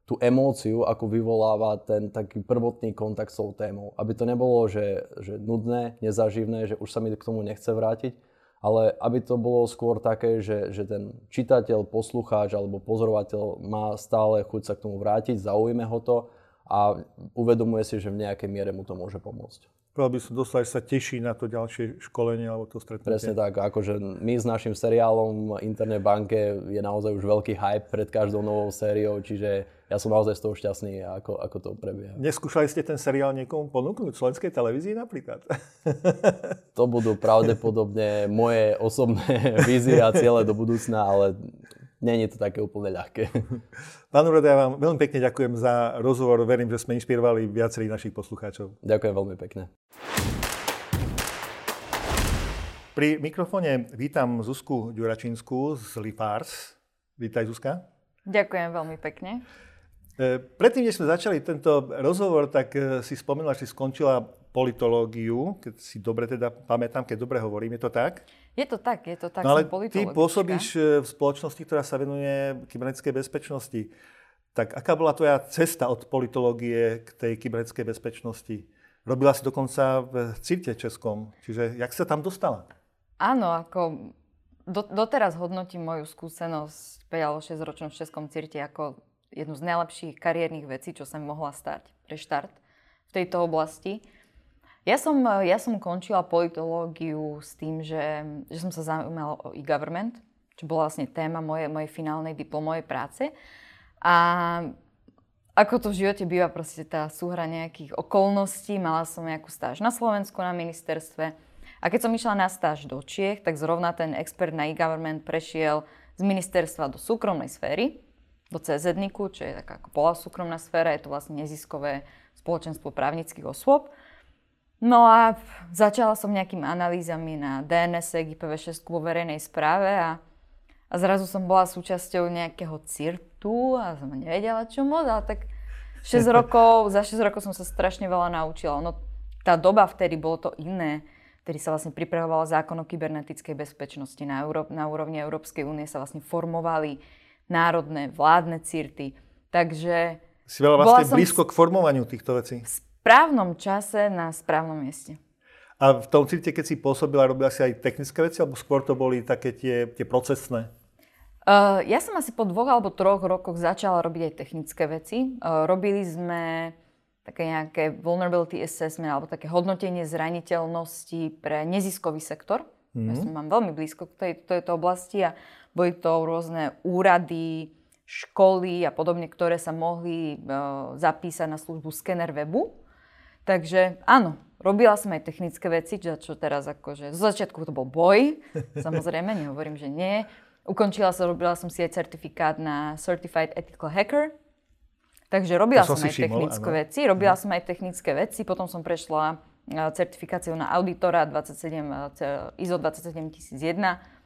S3: tú emóciu, ako vyvoláva ten taký prvotný kontakt s tou témou. Aby to nebolo, že, že nudné, nezaživné, že už sa mi k tomu nechce vrátiť, ale aby to bolo skôr také, že, že ten čitateľ, poslucháč alebo pozorovateľ má stále chuť sa k tomu vrátiť, zaujíme ho to a uvedomuje si, že v nejakej miere mu to môže pomôcť.
S1: Povedal by som doslova, že sa teší na to ďalšie školenie alebo to stretnutie.
S3: Presne tak, akože my s našim seriálom Internet banke je naozaj už veľký hype pred každou novou sériou, čiže ja som naozaj z toho šťastný, ako, ako to prebieha.
S1: Neskúšali ste ten seriál niekomu ponúknuť? Slovenskej televízii napríklad?
S3: to budú pravdepodobne moje osobné [LAUGHS] vízie a ciele do budúcna, ale Není to také úplne ľahké. [LAUGHS]
S1: Pán Ureda, ja vám veľmi pekne ďakujem za rozhovor. Verím, že sme inšpirovali viacerých našich poslucháčov.
S3: Ďakujem veľmi pekne.
S1: Pri mikrofóne vítam Zuzku Ďuračinskú z Lipars. Vítaj Zuzka.
S4: Ďakujem veľmi pekne.
S1: E, predtým, než sme začali tento rozhovor, tak e, si spomenula, že si skončila politológiu, keď si dobre teda pamätám, keď dobre hovorím, je to tak?
S4: Je to tak, je to tak,
S1: no, ale ty pôsobíš e, v spoločnosti, ktorá sa venuje kybernetickej bezpečnosti. Tak aká bola tvoja cesta od politológie k tej kybernetickej bezpečnosti? Robila si dokonca v CIRTE českom, čiže jak sa tam dostala?
S4: Áno, ako do, doteraz hodnotím moju skúsenosť 5 alebo 6 ročnom v Českom CIRTE ako jednu z najlepších kariérnych vecí, čo sa mi mohla stať pre štart v tejto oblasti. Ja som, ja som končila politológiu s tým, že, že som sa zaujímala o e-government, čo bola vlastne téma mojej, mojej finálnej diplomovej práce. A ako to v živote býva, proste tá súhra nejakých okolností. Mala som nejakú stáž na Slovensku na ministerstve. A keď som išla na stáž do Čiech, tak zrovna ten expert na e-government prešiel z ministerstva do súkromnej sféry, do cz čo je taká ako súkromná sféra, je to vlastne neziskové spoločenstvo právnických osôb. No a začala som nejakými analýzami na DNS, IPv6 vo verejnej správe a, a zrazu som bola súčasťou nejakého CIRTu a som nevedela čo moc, ale tak 6 [LAUGHS] rokov, za 6 rokov som sa strašne veľa naučila. No tá doba vtedy bolo to iné. Vtedy sa vlastne pripravoval zákon o kybernetickej bezpečnosti. Na, Euró- na úrovni Európskej únie sa vlastne formovali národné vládne CIRTy. Takže...
S1: Si veľa vlastne blízko k formovaniu týchto vecí
S4: správnom čase na správnom mieste.
S1: A v tom cíte, keď si pôsobila, robila si aj technické veci, alebo skôr to boli také tie, tie procesné?
S4: Uh, ja som asi po dvoch alebo troch rokoch začala robiť aj technické veci. Uh, robili sme také nejaké vulnerability assessment alebo také hodnotenie zraniteľnosti pre neziskový sektor. Mm-hmm. Ja som mám veľmi blízko k tej, tejto oblasti a boli to rôzne úrady, školy a podobne, ktoré sa mohli uh, zapísať na službu skener webu. Takže áno, robila som aj technické veci, čo teraz akože, zo začiatku to bol boj, [LAUGHS] samozrejme, nehovorím, že nie. Ukončila som, robila som si aj certifikát na Certified Ethical Hacker, takže robila som, som aj všimol, technické áno. veci, robila mhm. som aj technické veci, potom som prešla certifikáciu na auditora 27, ISO 27001,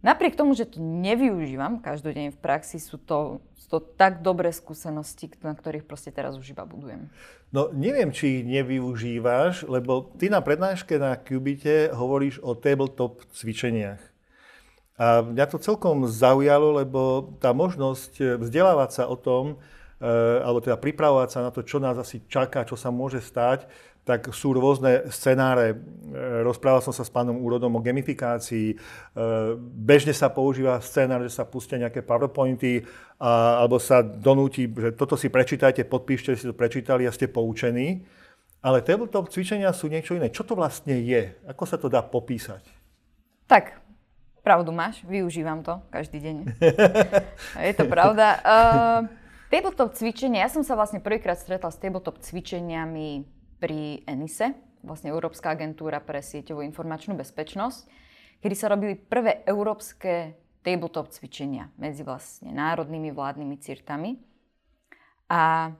S4: Napriek tomu, že to nevyužívam každodenne v praxi, sú to, sú to tak dobré skúsenosti, na ktorých proste teraz už iba budujem.
S1: No neviem, či nevyužívaš, lebo ty na prednáške na Qubite hovoríš o tabletop cvičeniach. A mňa to celkom zaujalo, lebo tá možnosť vzdelávať sa o tom, eh, alebo teda pripravovať sa na to, čo nás asi čaká, čo sa môže stať, tak sú rôzne scenáre. E, rozprával som sa s pánom úrodom o gamifikácii. E, bežne sa používa scenár, že sa pustia nejaké PowerPointy a, alebo sa donúti, že toto si prečítajte, podpíšte, si to prečítali a ste poučení. Ale tabletop cvičenia sú niečo iné. Čo to vlastne je? Ako sa to dá popísať?
S4: Tak, pravdu máš, využívam to každý deň. [LAUGHS] je to pravda. Uh, tabletop cvičenia, ja som sa vlastne prvýkrát stretla s tabletop cvičeniami pri Enise vlastne Európska agentúra pre sieťovú informačnú bezpečnosť, kedy sa robili prvé európske tabletop cvičenia medzi vlastne národnými vládnymi cirtami. A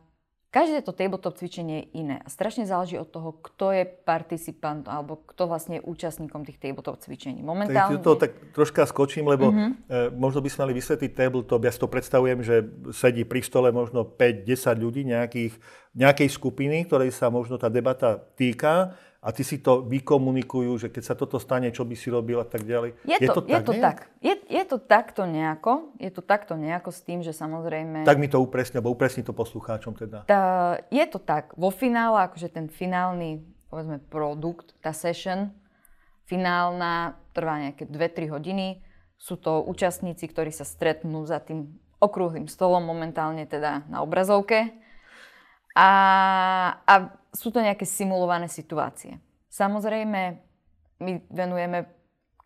S4: Každé to tabletop cvičenie je iné a strašne záleží od toho, kto je participant alebo kto vlastne je účastníkom tých tabletop cvičení.
S1: Momentálne... Tak to tak troška skočím, lebo uh-huh. e, možno by sme mali vysvetliť tabletop. Ja si to predstavujem, že sedí pri stole možno 5-10 ľudí nejakých, nejakej skupiny, ktorej sa možno tá debata týka a ty si to vykomunikujú, že keď sa toto stane, čo by si robil a tak ďalej.
S4: Je, je to, je tak, to tak. Je, je to takto nejako. Je to takto nejako s tým, že samozrejme...
S1: Tak mi to upresne, alebo upresni to poslucháčom teda.
S4: Tá, je to tak. Vo finále, akože ten finálny, povedzme, produkt, tá session, finálna, trvá nejaké 2-3 hodiny. Sú to účastníci, ktorí sa stretnú za tým okrúhlym stolom, momentálne teda na obrazovke. A, a sú to nejaké simulované situácie. Samozrejme, my venujeme,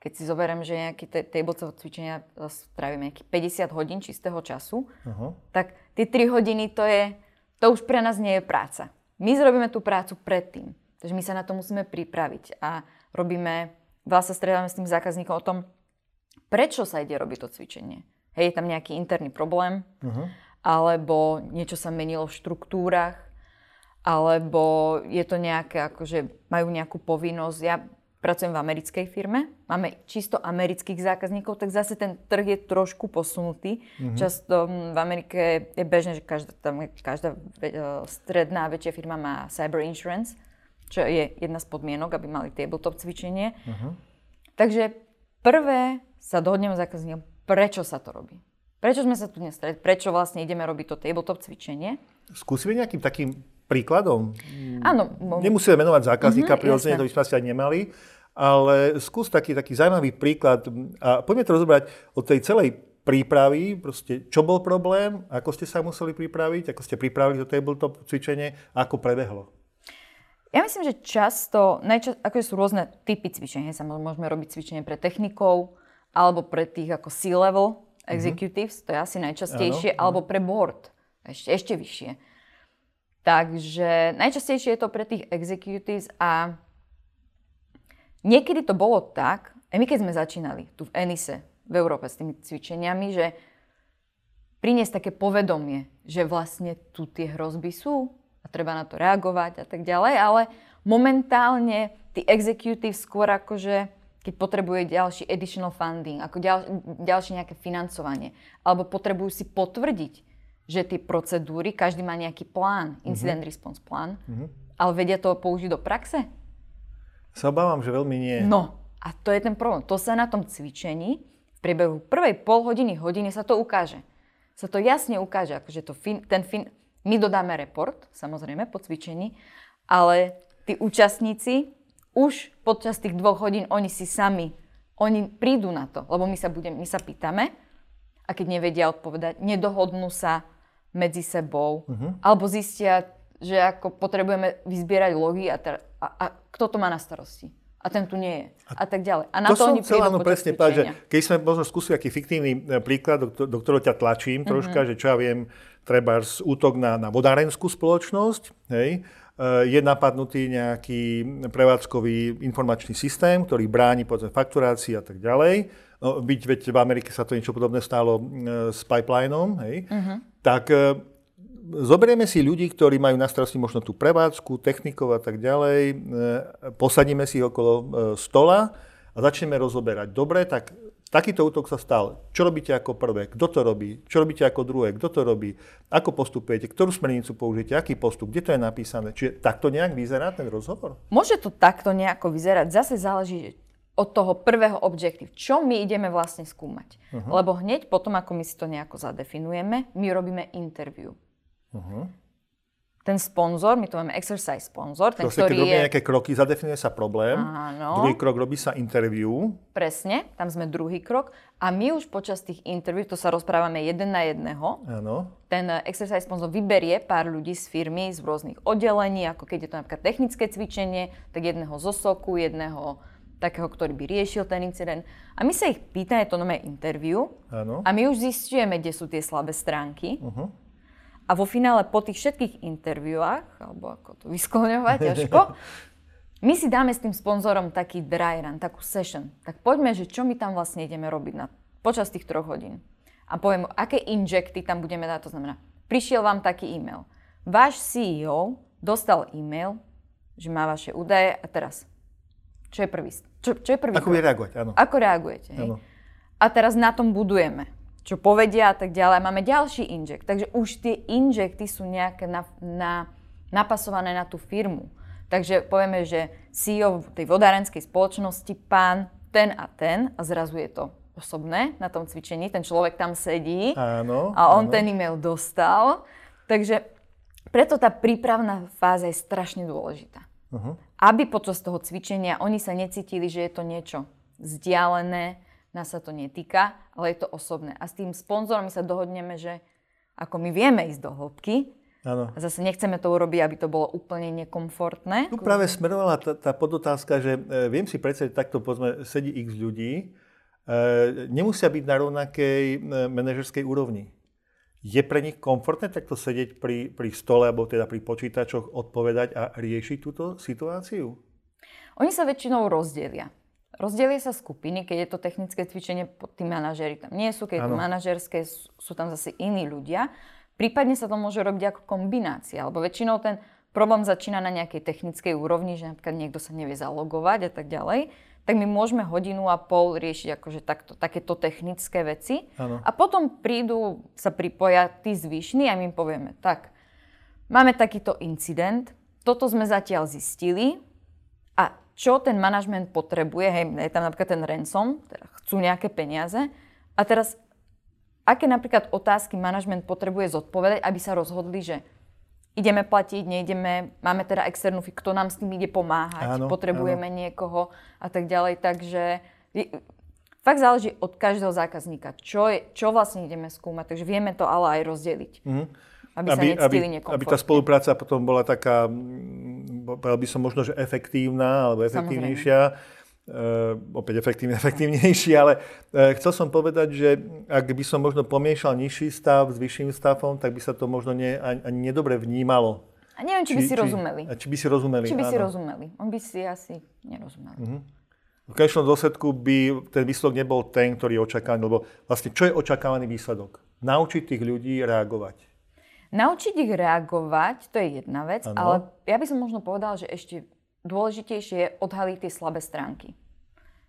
S4: keď si zoberiem, že nejaké tabletop cvičenia strávime nejakých 50 hodín čistého času, uh-huh. tak tie 3 hodiny to je, to už pre nás nie je práca. My zrobíme tú prácu predtým. Takže my sa na to musíme pripraviť a robíme, veľa sa stretávame s tým zákazníkom o tom, prečo sa ide robiť to cvičenie. Hej, je tam nejaký interný problém, uh-huh. alebo niečo sa menilo v štruktúrach, alebo je to nejaké, akože majú nejakú povinnosť. Ja pracujem v americkej firme, máme čisto amerických zákazníkov, tak zase ten trh je trošku posunutý. Mm-hmm. Často v Amerike je bežné, že každá, tam, každá e, stredná väčšia firma má cyber insurance, čo je jedna z podmienok, aby mali tabletop cvičenie. Mm-hmm. Takže prvé sa dohodneme s zákazníkom, prečo sa to robí. Prečo sme sa tu dnes? Prečo vlastne ideme robiť to tabletop cvičenie?
S1: Skúsime nejakým takým príkladom?
S4: Áno.
S1: Nemusíme menovať zákazníka, mm-hmm, prirodzene to by sme asi aj nemali, ale skús taký, taký zaujímavý príklad a poďme to rozobrať od tej celej prípravy, proste čo bol problém, ako ste sa museli pripraviť, ako ste pripravili to tabletop cvičenie a ako prebehlo.
S4: Ja myslím, že často, najčas, ako sú rôzne typy cvičenia, sa môžeme robiť cvičenie pre technikov, alebo pre tých ako C-level mhm. executives, mm-hmm. to je asi najčastejšie, ano, alebo pre board, ešte, ešte vyššie. Takže najčastejšie je to pre tých executives a niekedy to bolo tak, aj my keď sme začínali tu v Enise, v Európe s tými cvičeniami, že priniesť také povedomie, že vlastne tu tie hrozby sú a treba na to reagovať a tak ďalej, ale momentálne tí executives skôr akože keď potrebuje ďalší additional funding, ako ďal, ďalšie nejaké financovanie, alebo potrebujú si potvrdiť, že tie procedúry, každý má nejaký plán, mhm. incident uh-huh. response plán, uh-huh. ale vedia to použiť do praxe?
S1: Sa obávam, že veľmi nie.
S4: No, a to je ten problém. To sa na tom cvičení v priebehu prvej pol hodiny, hodiny sa to ukáže. Sa to jasne ukáže, akože to fin, ten fin, my dodáme report, samozrejme, po cvičení, ale tí účastníci už počas tých dvoch hodín, oni si sami, oni prídu na to, lebo my sa, budem, my sa pýtame a keď nevedia odpovedať, nedohodnú sa, medzi sebou, uh-huh. alebo zistia, že ako potrebujeme vyzbierať logy a, ter- a, a kto to má na starosti. A ten tu nie je. A, a tak ďalej. A
S1: na to, to oni prídu áno, presne povedať, že keď sme možno skúsili aký fiktívny e, príklad, do, do ktorého ťa tlačím uh-huh. troška, že čo ja viem, treba útok na, na vodárenskú spoločnosť, hej, e, je napadnutý nejaký prevádzkový informačný systém, ktorý bráni povedzme fakturácii a tak ďalej. No, byť, veď v Amerike sa to niečo podobné stálo e, s pipelineom, hej. Uh-huh tak e, zoberieme si ľudí, ktorí majú na starosti možno tú prevádzku, technikov a tak ďalej, e, posadíme si ich okolo e, stola a začneme rozoberať. Dobre, tak takýto útok sa stal. Čo robíte ako prvé? Kto to robí? Čo robíte ako druhé? Kto to robí? Ako postupujete? Ktorú smernicu použijete? Aký postup? Kde to je napísané? Čiže takto nejak vyzerá ten rozhovor?
S4: Môže to takto nejako vyzerať. Zase záleží, od toho prvého objektív. Čo my ideme vlastne skúmať? Uh-huh. Lebo hneď potom, ako my si to nejako zadefinujeme, my robíme interview. Uh-huh. Ten sponzor, my tu máme exercise sponzor, ten,
S1: to ktorý keď je... nejaké kroky, zadefinuje sa problém. Áno. Druhý krok robí sa interview.
S4: Presne, tam sme druhý krok. A my už počas tých interview, to sa rozprávame jeden na jedného. Áno. Ten eh, exercise sponsor vyberie pár ľudí z firmy, z rôznych oddelení, ako keď je to napríklad technické cvičenie, tak jedného zo soku, jedného takého, ktorý by riešil ten incident. A my sa ich pýtame, to nové interview. Áno. A my už zistujeme, kde sú tie slabé stránky. Uh-huh. A vo finále po tých všetkých interviuách, alebo ako to vyskloňovať ťažko, [LAUGHS] my si dáme s tým sponzorom taký dry run, takú session. Tak poďme, že čo my tam vlastne ideme robiť na, počas tých troch hodín. A poviem, aké injekty tam budeme dať. To znamená, prišiel vám taký e-mail. Váš CEO dostal e-mail, že má vaše údaje a teraz, čo je prvý? Čo, čo je prvý
S1: Ako bude reagovať, áno.
S4: Ako reagujete, hej? Áno. A teraz na tom budujeme. Čo povedia a tak ďalej. Máme ďalší injekt. Takže už tie injekty sú nejaké na, na, napasované na tú firmu. Takže povieme, že CEO tej vodárenskej spoločnosti, pán ten a ten, a zrazu je to osobné na tom cvičení, ten človek tam sedí
S1: áno,
S4: a on
S1: áno.
S4: ten e-mail dostal. Takže preto tá prípravná fáza je strašne dôležitá. Uh-huh. Aby počas toho cvičenia oni sa necítili, že je to niečo vzdialené, nás sa to netýka, ale je to osobné. A s tým sponzorom sa dohodneme, že ako my vieme ísť do hĺbky,
S1: Áno.
S4: A zase nechceme to urobiť, aby to bolo úplne nekomfortné.
S1: Tu práve smerovala tá, tá podotázka, že e, viem si predstaviť, takto povedzme, sedí x ľudí, e, nemusia byť na rovnakej e, manažerskej úrovni. Je pre nich komfortné takto sedieť pri, pri stole alebo teda pri počítačoch, odpovedať a riešiť túto situáciu?
S4: Oni sa väčšinou rozdelia. Rozdelia sa skupiny, keď je to technické cvičenie, tí manažery tam nie sú, keď je to manažerské, sú tam zase iní ľudia. Prípadne sa to môže robiť ako kombinácia, alebo väčšinou ten problém začína na nejakej technickej úrovni, že napríklad niekto sa nevie zalogovať a tak ďalej, tak my môžeme hodinu a pol riešiť akože takto, takéto technické veci.
S1: Ano.
S4: A potom prídu, sa pripoja tí zvyšní a my im povieme, tak, máme takýto incident, toto sme zatiaľ zistili a čo ten manažment potrebuje, hej, je tam napríklad ten ransom, teda chcú nejaké peniaze a teraz aké napríklad otázky manažment potrebuje zodpovedať, aby sa rozhodli, že ideme platiť, neideme, máme teda externú kto nám s tým ide pomáhať, áno, potrebujeme áno. niekoho a tak ďalej. Takže fakt záleží od každého zákazníka, čo, je, čo vlastne ideme skúmať. Takže vieme to ale aj rozdeliť. Mm-hmm. Aby, aby sa
S1: aby, aby tá spolupráca potom bola taká, povedal by som možno, že efektívna alebo efektívnejšia. Samozrejme Uh, opäť efektívne, [LAUGHS] efektívnejší, ale uh, chcel som povedať, že ak by som možno pomiešal nižší stav s vyšším stavom, tak by sa to možno nie, ani, ani nedobre vnímalo.
S4: A neviem, či, či by si či, rozumeli.
S1: A či by si rozumeli,
S4: Či by
S1: áno.
S4: si rozumeli. On by si asi nerozumel. Uh-huh.
S1: V konečnom dôsledku by ten výsledok nebol ten, ktorý je očakávaný, lebo vlastne čo je očakávaný výsledok? Naučiť tých ľudí reagovať.
S4: Naučiť ich reagovať, to je jedna vec, ano. ale ja by som možno povedal, že ešte dôležitejšie je odhaliť tie slabé stránky.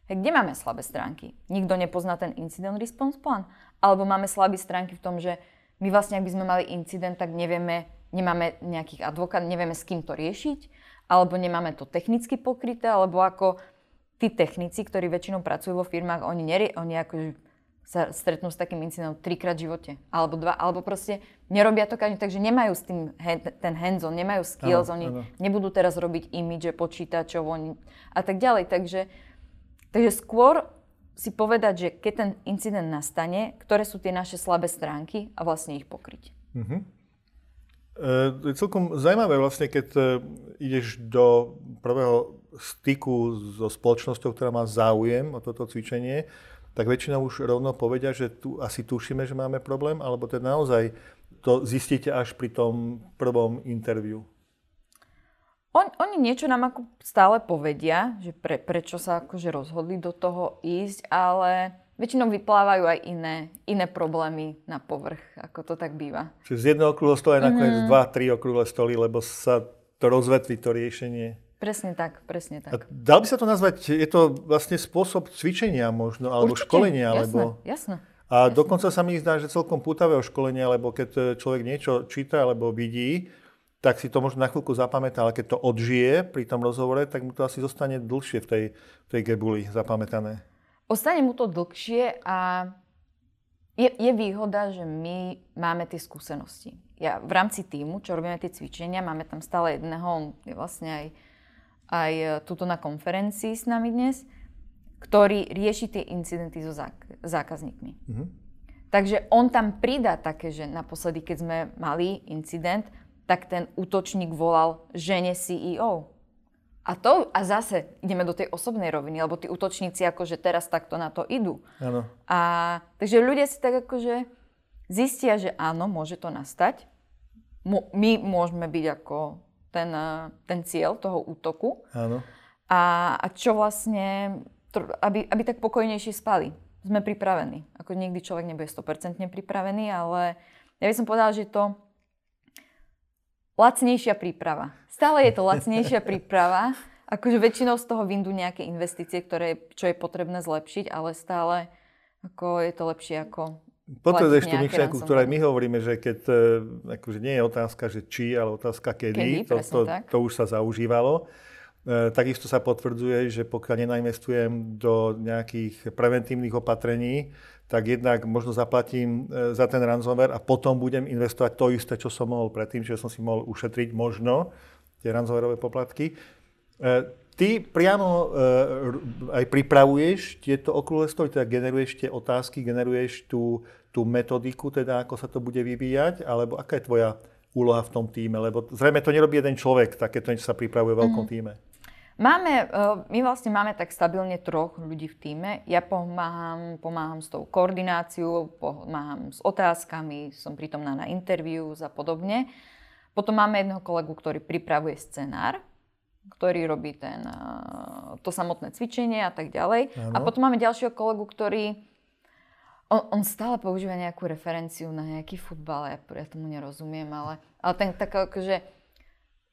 S4: Hej, kde máme slabé stránky? Nikto nepozná ten incident response plan? Alebo máme slabé stránky v tom, že my vlastne, ak by sme mali incident, tak nevieme, nemáme nejakých advokát, nevieme s kým to riešiť, alebo nemáme to technicky pokryté, alebo ako tí technici, ktorí väčšinou pracujú vo firmách, oni, nerie, oni ako sa stretnú s takým incidentom trikrát v živote. Alebo dva, alebo proste nerobia to každý, takže nemajú s tým ten hands-on, nemajú skills, ano, oni ano. nebudú teraz robiť imidže počítačov oni, a tak ďalej. Takže, takže skôr si povedať, že keď ten incident nastane, ktoré sú tie naše slabé stránky a vlastne ich pokryť. Uh-huh.
S1: E, je celkom zaujímavé vlastne, keď e, ideš do prvého styku so spoločnosťou, ktorá má záujem o toto cvičenie, tak väčšinou už rovno povedia, že tu asi tušíme, že máme problém, alebo teda naozaj to zistíte až pri tom prvom interviu?
S4: On, oni niečo nám ako stále povedia, že pre, prečo sa akože rozhodli do toho ísť, ale väčšinou vyplávajú aj iné, iné problémy na povrch, ako to tak býva.
S1: Čiže z jedného okrúhleho stola je nakoniec mm. dva, tri okrúhle stoly, lebo sa to rozvetví, to riešenie.
S4: Presne tak, presne tak. A
S1: dal by sa to nazvať, je to vlastne spôsob cvičenia možno, alebo Určite, školenia,
S4: jasné,
S1: alebo...
S4: jasné.
S1: A jasné. dokonca sa mi zdá, že celkom pútavého školenia, lebo keď e, človek niečo číta alebo vidí, tak si to možno na chvíľku zapamätá, ale keď to odžije pri tom rozhovore, tak mu to asi zostane dlhšie v tej, v tej gebuli zapamätané.
S4: Ostane mu to dlhšie a je, je výhoda, že my máme tie skúsenosti. Ja v rámci týmu, čo robíme tie cvičenia, máme tam stále jedného, on je vlastne aj aj e, tuto na konferencii s nami dnes, ktorý rieši tie incidenty so zák- zákazníkmi. Mm-hmm. Takže on tam pridá také, že naposledy, keď sme mali incident, tak ten útočník volal žene CEO. A, to, a zase ideme do tej osobnej roviny, lebo tí útočníci akože teraz takto na to idú.
S1: Áno.
S4: A, takže ľudia si tak akože zistia, že áno, môže to nastať. my môžeme byť ako ten, eh, ten cieľ toho útoku.
S1: Áno.
S4: a, a čo vlastne, aby, aby tak pokojnejšie spali. Sme pripravení. Ako nikdy človek nebude 100% pripravený, ale ja by som povedala, že to lacnejšia príprava. Stále je to lacnejšia [LAUGHS] príprava. Akože väčšinou z toho vyndú nejaké investície, ktoré, čo je potrebné zlepšiť, ale stále ako je to lepšie ako
S1: Potrebuješ tú myšlienku, ktorá my hovoríme, že keď, e, akože nie je otázka, že či, ale otázka kedy, kedy to, to, to už sa zaužívalo. E, takisto sa potvrdzuje, že pokiaľ nenainvestujem do nejakých preventívnych opatrení, tak jednak možno zaplatím e, za ten ransomware a potom budem investovať to isté, čo som mohol predtým, že som si mohol ušetriť možno tie ransomwareové poplatky. Ty priamo aj pripravuješ tieto okrúhle stoly, teda generuješ tie otázky, generuješ tú, tú metodiku, teda ako sa to bude vyvíjať, alebo aká je tvoja úloha v tom týme? Lebo zrejme to nerobí jeden človek, takéto niečo sa pripravuje v veľkom mm. týme.
S4: Máme, my vlastne máme tak stabilne troch ľudí v týme. Ja pomáham, pomáham s tou koordináciou, pomáham s otázkami, som prítomná na interviu a podobne. Potom máme jedného kolegu, ktorý pripravuje scenár, ktorý robí ten, eh, to samotné cvičenie a tak ďalej. Ano. A potom máme ďalšieho kolegu, ktorý on, on stále používa nejakú referenciu na nejaký futbal, ja, ja tomu nerozumiem, ale, ale ten tak akože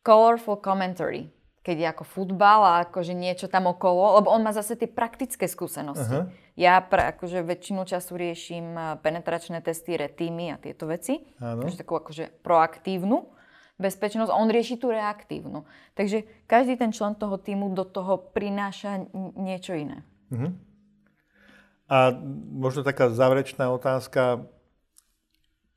S4: colorful commentary, keď je ako futbal a akože niečo tam okolo, lebo on má zase tie praktické skúsenosti. Uh-huh. Ja pra, akože väčšinu času riešim eh, penetračné testy, retímy a tieto veci. Áno. Takže takú akože proaktívnu bezpečnosť on rieši tú reaktívnu. Takže každý ten člen toho týmu do toho prináša niečo iné. Uh-huh.
S1: A možno taká záverečná otázka.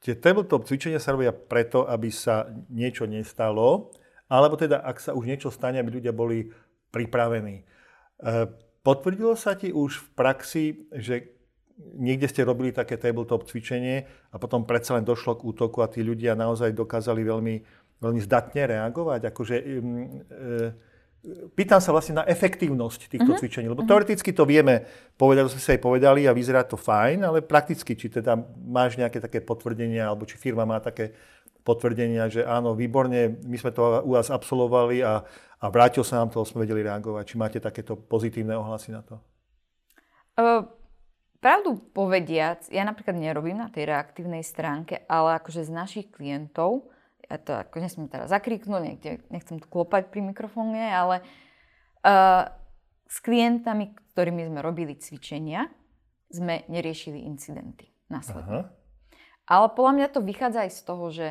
S1: Tie tabletop cvičenia sa robia preto, aby sa niečo nestalo, alebo teda, ak sa už niečo stane, aby ľudia boli pripravení. E, potvrdilo sa ti už v praxi, že niekde ste robili také tabletop cvičenie a potom predsa len došlo k útoku a tí ľudia naozaj dokázali veľmi veľmi zdatne reagovať. Akože, e, pýtam sa vlastne na efektívnosť týchto uh-huh. cvičení, lebo uh-huh. teoreticky to vieme povedať, sme si aj povedali a vyzerá to fajn, ale prakticky, či teda máš nejaké také potvrdenia, alebo či firma má také potvrdenia, že áno, výborne, my sme to u vás absolvovali a, a vrátil sa nám to, sme vedeli reagovať. Či máte takéto pozitívne ohlasy na to?
S4: Uh, pravdu povediac, ja napríklad nerobím na tej reaktívnej stránke, ale akože z našich klientov ja to ako nesmiem teraz zakriknúť, niekde, nechcem tu klopať pri mikrofóne, ale uh, s klientami, ktorými sme robili cvičenia, sme neriešili incidenty následne. Aha. Ale podľa mňa to vychádza aj z toho, že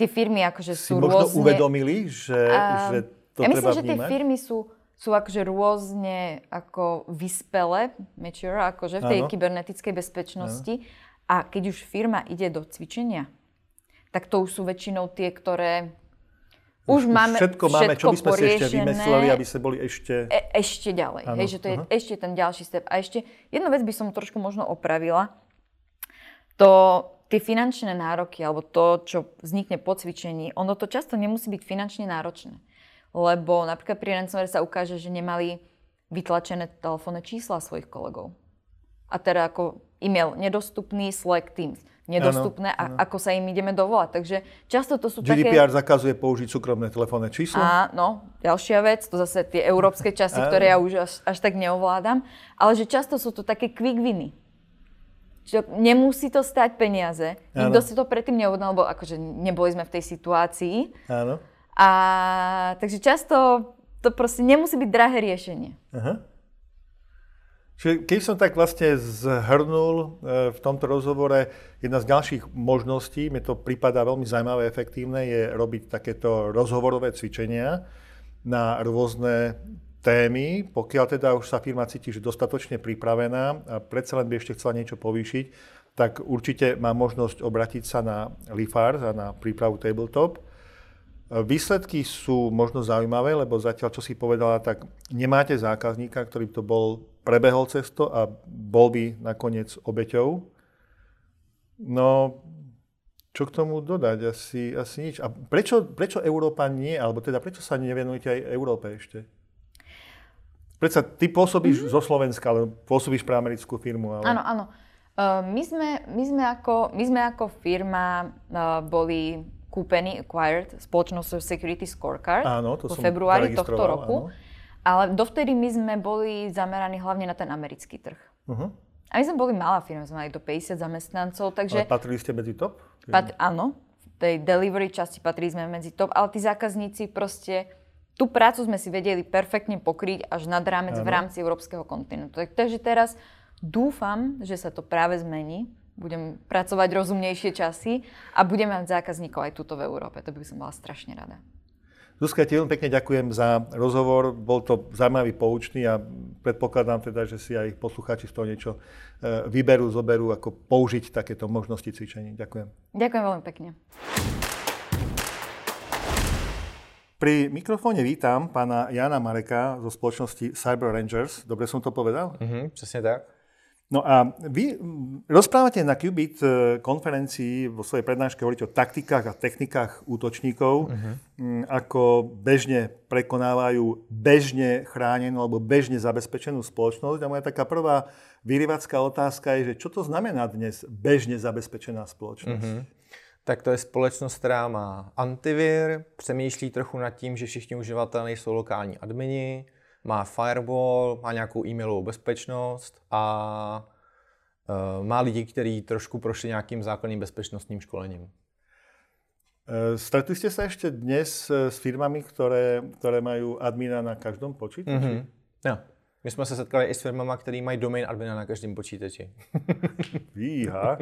S4: tie firmy akože si sú
S1: možno
S4: rôzne...
S1: uvedomili, že, uh, že to
S4: ja myslím,
S1: treba
S4: že tie firmy sú, sú akože rôzne ako vyspele, mature, akože v tej ano. kybernetickej bezpečnosti. Ano. A keď už firma ide do cvičenia, tak to už sú väčšinou tie, ktoré už, už máme
S1: všetko, všetko máme, čo by sme si ešte vymysleli, aby sme boli ešte...
S4: E, ešte ďalej, ano, hej, že to je aha. ešte ten ďalší step. A ešte jednu vec by som trošku možno opravila. To tie finančné nároky, alebo to, čo vznikne po cvičení, ono to často nemusí byť finančne náročné. Lebo napríklad pri ransomware sa ukáže, že nemali vytlačené telefónne čísla svojich kolegov. A teda ako e-mail nedostupný, Slack, Teams nedostupné ano, ano. a ako sa im ideme dovolať. Takže často to sú
S1: GDPR
S4: také...
S1: zakazuje použiť súkromné telefónne číslo.
S4: Áno, ďalšia vec, to zase tie európske časti, ktoré ja už až, až tak neovládam. Ale že často sú to také quick winy. Čiže nemusí to stať peniaze. Ano. Nikto si to predtým neuvedomil, lebo akože neboli sme v tej situácii.
S1: Áno.
S4: A takže často to proste nemusí byť drahé riešenie.
S1: Aha. Keď som tak vlastne zhrnul e, v tomto rozhovore, jedna z ďalších možností, mi to prípada veľmi zaujímavé, efektívne, je robiť takéto rozhovorové cvičenia na rôzne témy, pokiaľ teda už sa firma cíti, že dostatočne pripravená a predsa len by ešte chcela niečo povýšiť, tak určite má možnosť obratiť sa na Lifars a na prípravu tabletop. Výsledky sú možno zaujímavé, lebo zatiaľ, čo si povedala, tak nemáte zákazníka, ktorý to bol prebehol cesto a bol by nakoniec obeťou. No, čo k tomu dodať? Asi, asi nič. A prečo, prečo Európa nie, alebo teda prečo sa nevenujete aj Európe ešte? Prečo ty pôsobíš mm-hmm. zo Slovenska, ale pôsobíš pre americkú firmu. Ale...
S4: Áno, áno. Uh, my, sme, my, sme ako, my sme ako firma uh, boli kúpený, acquired, spoločnosťou Security Scorecard
S1: Áno, to
S4: vo februári tohto roku.
S1: áno.
S4: Ale dovtedy my sme boli zameraní hlavne na ten americký trh.
S1: Uh-huh.
S4: A my sme boli malá firma, sme mali do 50 zamestnancov, takže...
S1: Ale patrili ste medzi top?
S4: Pat, áno, v tej delivery časti patrí sme medzi top, ale tí zákazníci proste tú prácu sme si vedeli perfektne pokryť až nad rámec v
S1: Áno.
S4: rámci európskeho kontinentu. Tak- Takže teraz dúfam, že sa to práve zmení. Budem pracovať rozumnejšie časy a budem mať zákazníkov aj tuto v Európe. To by som bola strašne rada.
S1: Zuzka, ti veľmi pekne ďakujem za rozhovor. Bol to zaujímavý, poučný a predpokladám teda, že si aj poslucháči z toho niečo e, vyberú, zoberú, ako použiť takéto možnosti cvičení. Ďakujem.
S4: Ďakujem veľmi pekne.
S1: Pri mikrofóne vítam pána Jana Mareka zo spoločnosti Cyber Rangers. Dobre som to povedal?
S5: Mhm, přesně tak.
S1: No a vy rozprávate na Qubit e, konferencii vo svojej prednáške hovoríte o taktikách a technikách útočníkov, mm, ako bežne prekonávajú bežne chránenú alebo bežne zabezpečenú spoločnosť. A moja taká prvá vyrývacká otázka je, že čo to znamená dnes bežne zabezpečená spoločnosť?
S5: Tak to je společnost, která má antivir, přemýšlí trochu nad tím, že všichni uživatelé nejsou lokální admini, má firewall, má nějakou e-mailovou bezpečnost a uh, má lidi, kteří trošku prošli nějakým základním bezpečnostním školením.
S1: E, Stretli ste sa ešte dnes e, s firmami, ktoré, ktoré majú admina na každom počítači?
S5: Mhm. No. My jsme se setkali i s firmama, který mají domain admina na každém počítači. [LAUGHS]
S1: Fíha.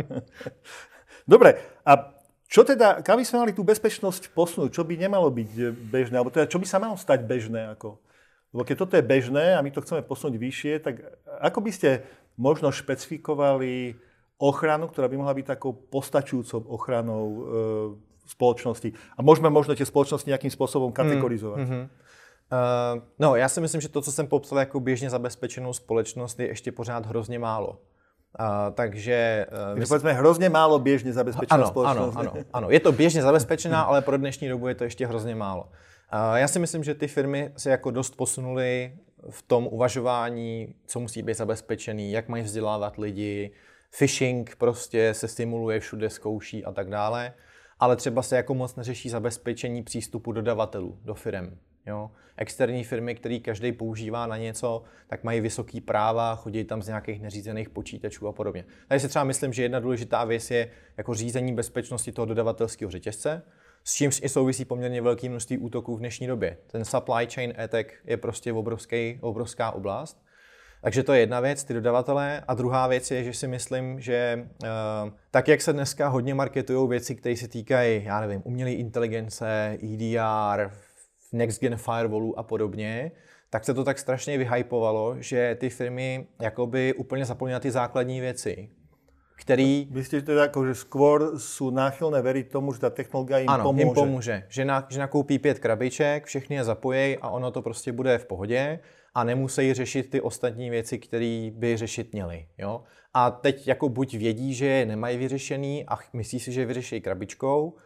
S1: Dobre, a čo teda, kam by sme mali tú bezpečnosť posunúť? Čo by nemalo byť e, bežné? Alebo teda, čo by sa malo stať bežné? Ako? Lebo keď toto je bežné a my to chceme posunúť vyššie, tak ako by ste možno špecifikovali ochranu, ktorá by mohla byť takou postačujúcou ochranou e, spoločnosti? A môžeme možno tie spoločnosti nejakým spôsobom kategorizovať.
S5: Mhm. Uh, no, já si myslím, že to, co jsem popsal jako běžně zabezpečenou společnost, je ještě pořád hrozně málo. Uh, takže... Uh,
S1: Takže povedzme hrozne málo bežne zabezpečená
S5: ano, ano,
S1: spoločnosť.
S5: ano, ano. Je to běžně zabezpečená, ale pro dnešní dobu je to ještě hrozně málo. Já si myslím, že ty firmy se jako dost posunuly v tom uvažování, co musí být zabezpečený, jak mají vzdělávat lidi, phishing prostě se stimuluje všude, zkouší a tak dále, ale třeba se jako moc neřeší zabezpečení přístupu dodavatelů do firm. Jo? Externí firmy, které každý používá na něco, tak mají vysoký práva, chodí tam z nějakých neřízených počítačů a podobně. Tady si třeba myslím, že jedna důležitá věc je jako řízení bezpečnosti toho dodavatelského řetězce, s čímž i souvisí poměrně velké množství útoků v dnešní době. Ten supply chain attack je prostě obrovský, obrovská oblast. Takže to je jedna věc, ty dodavatelé. A druhá věc je, že si myslím, že uh, tak, jak se dneska hodně marketují věci, které se týkají, já nevím, umělé inteligence, EDR, next gen firewallů a podobně, tak se to tak strašně vyhypovalo, že ty firmy jakoby úplně zapomněly na ty základní věci, který
S1: Myslíte teda, ako, že skôr sú náchylné veriť tomu, že tá technológia im
S5: ano,
S1: pomôže?
S5: jim pomůže. Že, na, že nakoupí pět krabiček, všechny je zapojí a ono to prostě bude v pohodě a nemusí řešit ty ostatní věci, které by řešit měli. Jo? A teď jako buď vědí, že je nemají vyřešený a myslí si, že je vyřeší krabičkou, uh,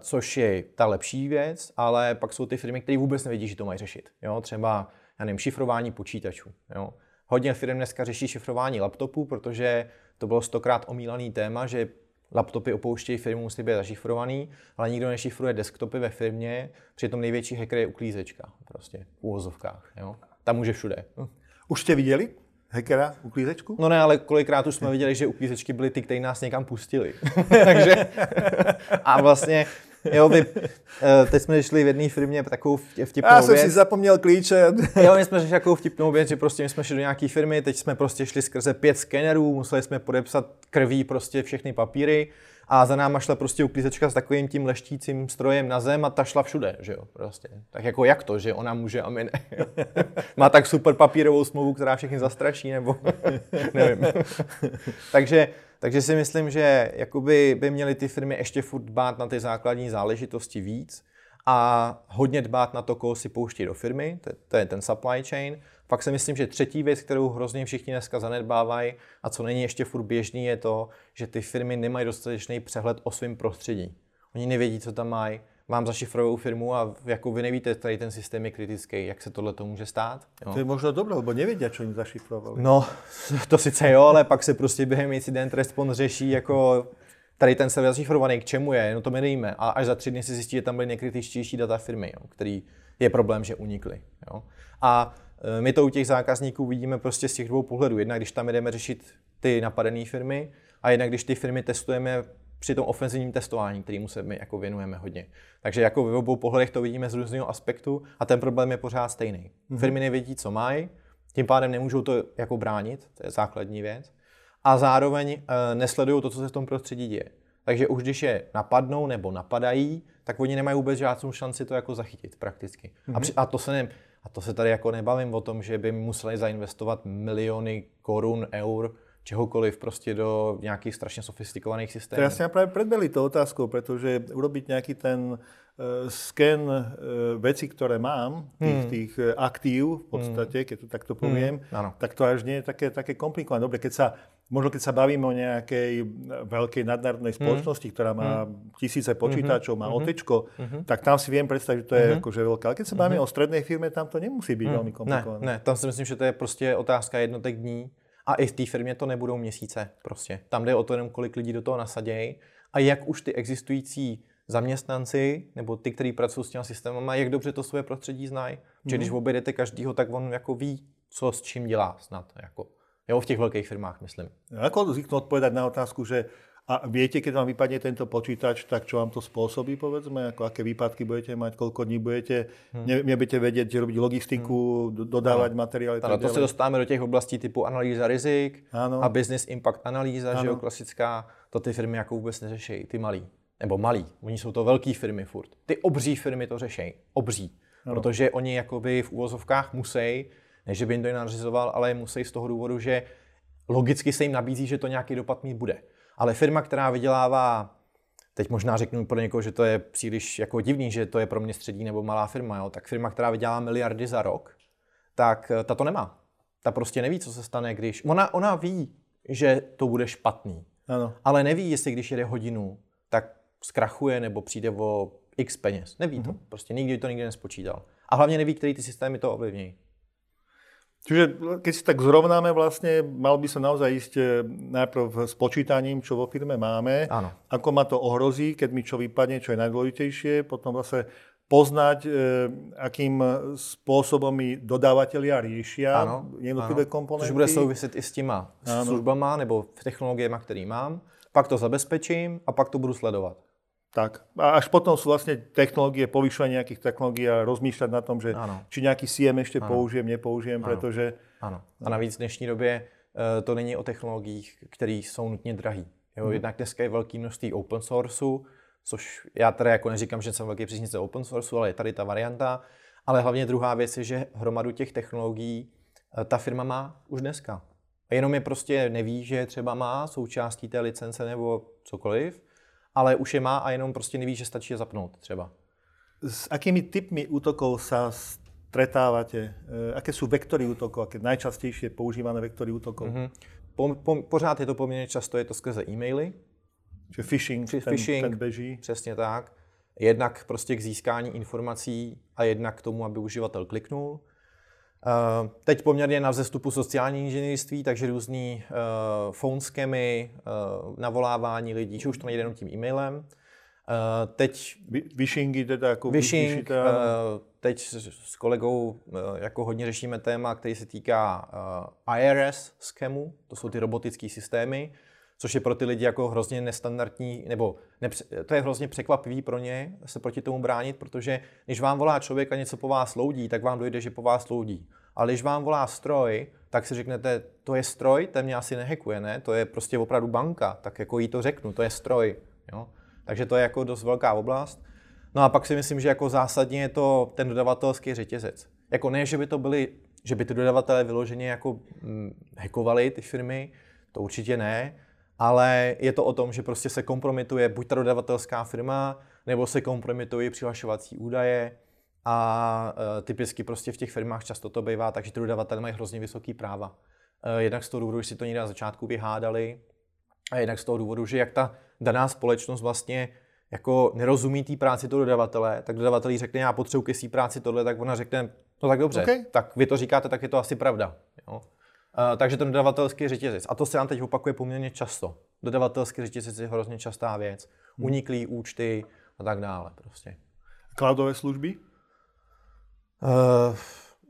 S5: což je ta lepší věc, ale pak jsou ty firmy, které vůbec nevědí, že to mají řešit. Jo? Třeba, já nevím, šifrování počítačů. Jo? Hodně firm dneska řeší šifrování laptopů, protože to bylo stokrát omílaný téma, že laptopy opouštějí firmu, musí být zašifrovaný, ale nikdo nešifruje desktopy ve firmě, přitom největší hacker je uklízečka, prostě v úvozovkách. Jo? Tam může všude.
S1: Už ste videli hackera uklízečku?
S5: No ne, ale kolikrát už jsme viděli, že uklízečky byly ty, které nás někam pustili. [LAUGHS] Takže [LAUGHS] a vlastně, [LAUGHS] jo, vy, eh, teď jsme šli v jedné firmě takovou vtipnou
S1: Ja som
S5: věc.
S1: si zapomněl klíče. [LAUGHS]
S5: Jo, my jsme řešili takovou vtipnou věc, že prostě my jsme šli do nějaké firmy, teď jsme prostě šli skrze pět skenerů, museli jsme podepsat krví prostě všechny papíry a za náma šla prostě uklízečka s takovým tím leštícím strojem na zem a ta šla všude, že jo, prostě. Tak jako jak to, že ona může a my ne. Má tak super papírovou smlouvu, která všechny zastraší, nebo [LAUGHS] nevím. takže, takže si myslím, že jakoby by měly ty firmy ještě furt dbát na ty základní záležitosti víc a hodně dbát na to, koho si pouští do firmy, to, to je ten supply chain. Pak si myslím, že třetí věc, kterou hrozně všichni dneska zanedbávají a co není ještě furt běžný, je to, že ty firmy nemají dostatečný přehled o svém prostředí. Oni nevědí, co tam mají. Mám zašifrovou firmu a jako vy nevíte, který ten systém je kritický, jak se tohle to může stát. Jo.
S1: To je možno dobré, lebo nevedia, čo im zašifrovali.
S5: No, [LAUGHS] to sice jo, ale pak se prostě během incident response řeší jako tady ten server zašifrovaný, k čemu je, no to my nevíme. A až za tři dny si zjistí, že tam byly nejkritičtější data firmy, jo, který je problém, že unikly. Jo. A my to u těch zákazníků vidíme prostě z těch dvou pohledů. Jednak když tam jdeme řešit ty napadené firmy a jednak když ty firmy testujeme při tom ofenzivním testování, kterému se my jako věnujeme hodně. Takže jako v obou pohledech to vidíme z různého aspektu a ten problém je pořád stejný. Mm-hmm. Firmy nevědí, co mají, tím pádem nemůžou to jako bránit, to je základní věc. A zároveň e, nesledují to, co se v tom prostředí děje. Takže už když je napadnou nebo napadají, tak oni nemají vůbec žádnou šanci to jako zachytit prakticky. Mm-hmm. A, při, a, to se ne, a to se tady jako nebavím o tom, že by museli zainvestovat miliony korun, eur čehokoliv prostě do nějakých strašně sofistikovaných systémů.
S1: Teraz ste práve predbeli to otázkou, pretože urobiť nejaký ten uh, sken uh, veci, ktoré mám, tých, hmm. tých uh, aktív v podstate, hmm. keď to takto poviem, hmm. tak to až nie je také, také komplikované. Dobre, keď sa, možno keď sa bavíme o nejakej veľkej nadnárodnej hmm. spoločnosti, hmm. ktorá má hmm. tisíce počítačov, hmm. má otečko, hmm. tak tam si viem predstaviť, že to je hmm. akože veľké. Ale keď sa bavíme hmm. o strednej firme, tam to nemusí byť hmm. veľmi komplikované.
S5: Ne, ne, tam si myslím, že to je prostě otázka jednotek dní a i v té firmě to nebudou měsíce prostě. Tam jde o to jenom, kolik lidí do toho nasadějí a jak už ty existující zaměstnanci nebo ty, kteří pracují s těmi systémama, jak dobře to svoje prostředí znají. Mm. Že když objedete každýho, tak on jako ví, co s čím dělá snad. Jako. Jo, v těch velkých firmách, myslím.
S1: Ako zvyknú odpovedať na otázku, že a viete, keď vám vypadne tento počítač, tak čo vám to spôsobí, povedzme? Ako aké výpadky budete mať, koľko dní budete, hmm. ne, nebudete vedieť, že robiť logistiku, hmm. dodávať ano. materiály.
S5: Ano, to se dostáváme do těch oblastí typu analýza rizik ano. a business impact analýza, ano. že jo, klasická. To ty firmy jako vůbec neřeší, ty malí. Nebo malí, oni jsou to velké firmy furt. Ty obří firmy to řeší, obří. Ano. Protože oni jakoby v úvozovkách musí, ne že by jim to nařizoval, ale musí z toho důvodu, že logicky se jim nabízí, že to nějaký dopad mít bude. Ale firma, která vydělává, teď možná řeknu pro někoho, že to je příliš jako divný, že to je pro mě střední nebo malá firma, jo, tak firma, která vydělá miliardy za rok, tak eh, ta to nemá. Ta prostě neví, co se stane, když... Ona, ona ví, že to bude špatný, ano. ale neví, jestli když jede hodinu, tak zkrachuje nebo přijde o x peněz. Neví to. Mm-hmm. Prostě nikdy to nikdy nespočítal. A hlavně neví, který ty systémy to ovlivní.
S1: Čiže keď si tak zrovnáme vlastne, mal by sa naozaj ísť e, najprv s počítaním, čo vo firme máme, Áno. ako ma to ohrozí, keď mi čo vypadne, čo je najdôležitejšie, potom zase poznať, e, akým spôsobom mi dodávateľia riešia ano, jednotlivé ano. komponenty.
S5: Což bude souviset i s těma ano. službama nebo technologiemi, které mám. Pak to zabezpečím a pak to budu sledovat.
S1: Tak. A až potom sú vlastne technológie, povyšovanie nejakých technológií a rozmýšľať na tom, že ano. či nejaký CM ešte ano. použijem, nepoužijem, ano. protože...
S5: Ano. A navíc v dnešní době uh, to není o technologiích, které jsou nutně drahý. Jo, hmm. Jednak dneska je velké množství open sourceu, což já tady jako neříkám, že jsem velký příznivce open sourceu, ale je tady ta varianta. Ale hlavně druhá věc je, že hromadu těch technologií uh, ta firma má už dneska. A jenom je prostě neví, že třeba má součástí té licence nebo cokoliv ale už je má a jenom prostě neví, že stačí je zapnout třeba.
S1: S akými typmi útokov sa stretávate? E, aké sú vektory útokov, aké najčastejšie používané vektory útokov? Mm-hmm.
S5: Po, po, pořád je to poměrně často, je to skrze e-maily.
S1: Čiže phishing, ten, phishing ten beží.
S5: Přesně tak. Jednak prostě k získání informací a jednak k tomu, aby uživatel kliknul. Uh, teď poměrně na vzestupu sociální inženýrství, takže různý uh, phone scamy, uh, navolávání lidí, že už to nejde jenom tím e-mailem. Uh, teď...
S1: Vishingy teda jako
S5: Vishing, uh, teď s kolegou uh, jako hodně řešíme téma, který se týká uh, IRS scamu, to jsou ty robotické systémy, což je pro ty lidi jako hrozně nestandardní, nebo nepře- to je hrozně překvapivý pro ně se proti tomu bránit, protože když vám volá člověk a něco po vás loudí, tak vám dojde, že po vás loudí. Ale když vám volá stroj, tak si řeknete, to je stroj, ten mě asi nehekuje, ne? To je prostě opravdu banka, tak jako jí to řeknu, to je stroj. Jo? Takže to je jako dost velká oblast. No a pak si myslím, že jako zásadně je to ten dodavatelský řetězec. Jako ne, že by to byly, že by ty dodavatelé vyloženě jako hm, hekovali ty firmy, to určitě ne, ale je to o tom, že prostě se kompromituje buď ta dodavatelská firma, nebo se kompromitují přihlašovací údaje a e, typicky prostě v těch firmách často to bývá, takže ty dodavatelé mají hrozně vysoký práva. E, jednak z toho důvodu, že si to někde na začátku vyhádali, a jednak z toho důvodu, že jak ta daná společnost vlastně jako nerozumí té práci toho dodavatele, tak dodavatel řekne, já potřebuji ke své práci tohle, tak ona řekne, no tak dobře, okay. tak vy to říkáte, tak je to asi pravda. Jo? Takže ten dodavatelský řetězec. A to se nám teď opakuje poměrně často. Dodavatelské řetězce je hrozně častá věc. Uniklý účty a tak dále prostě.
S1: Cloudové služby?
S5: Uh,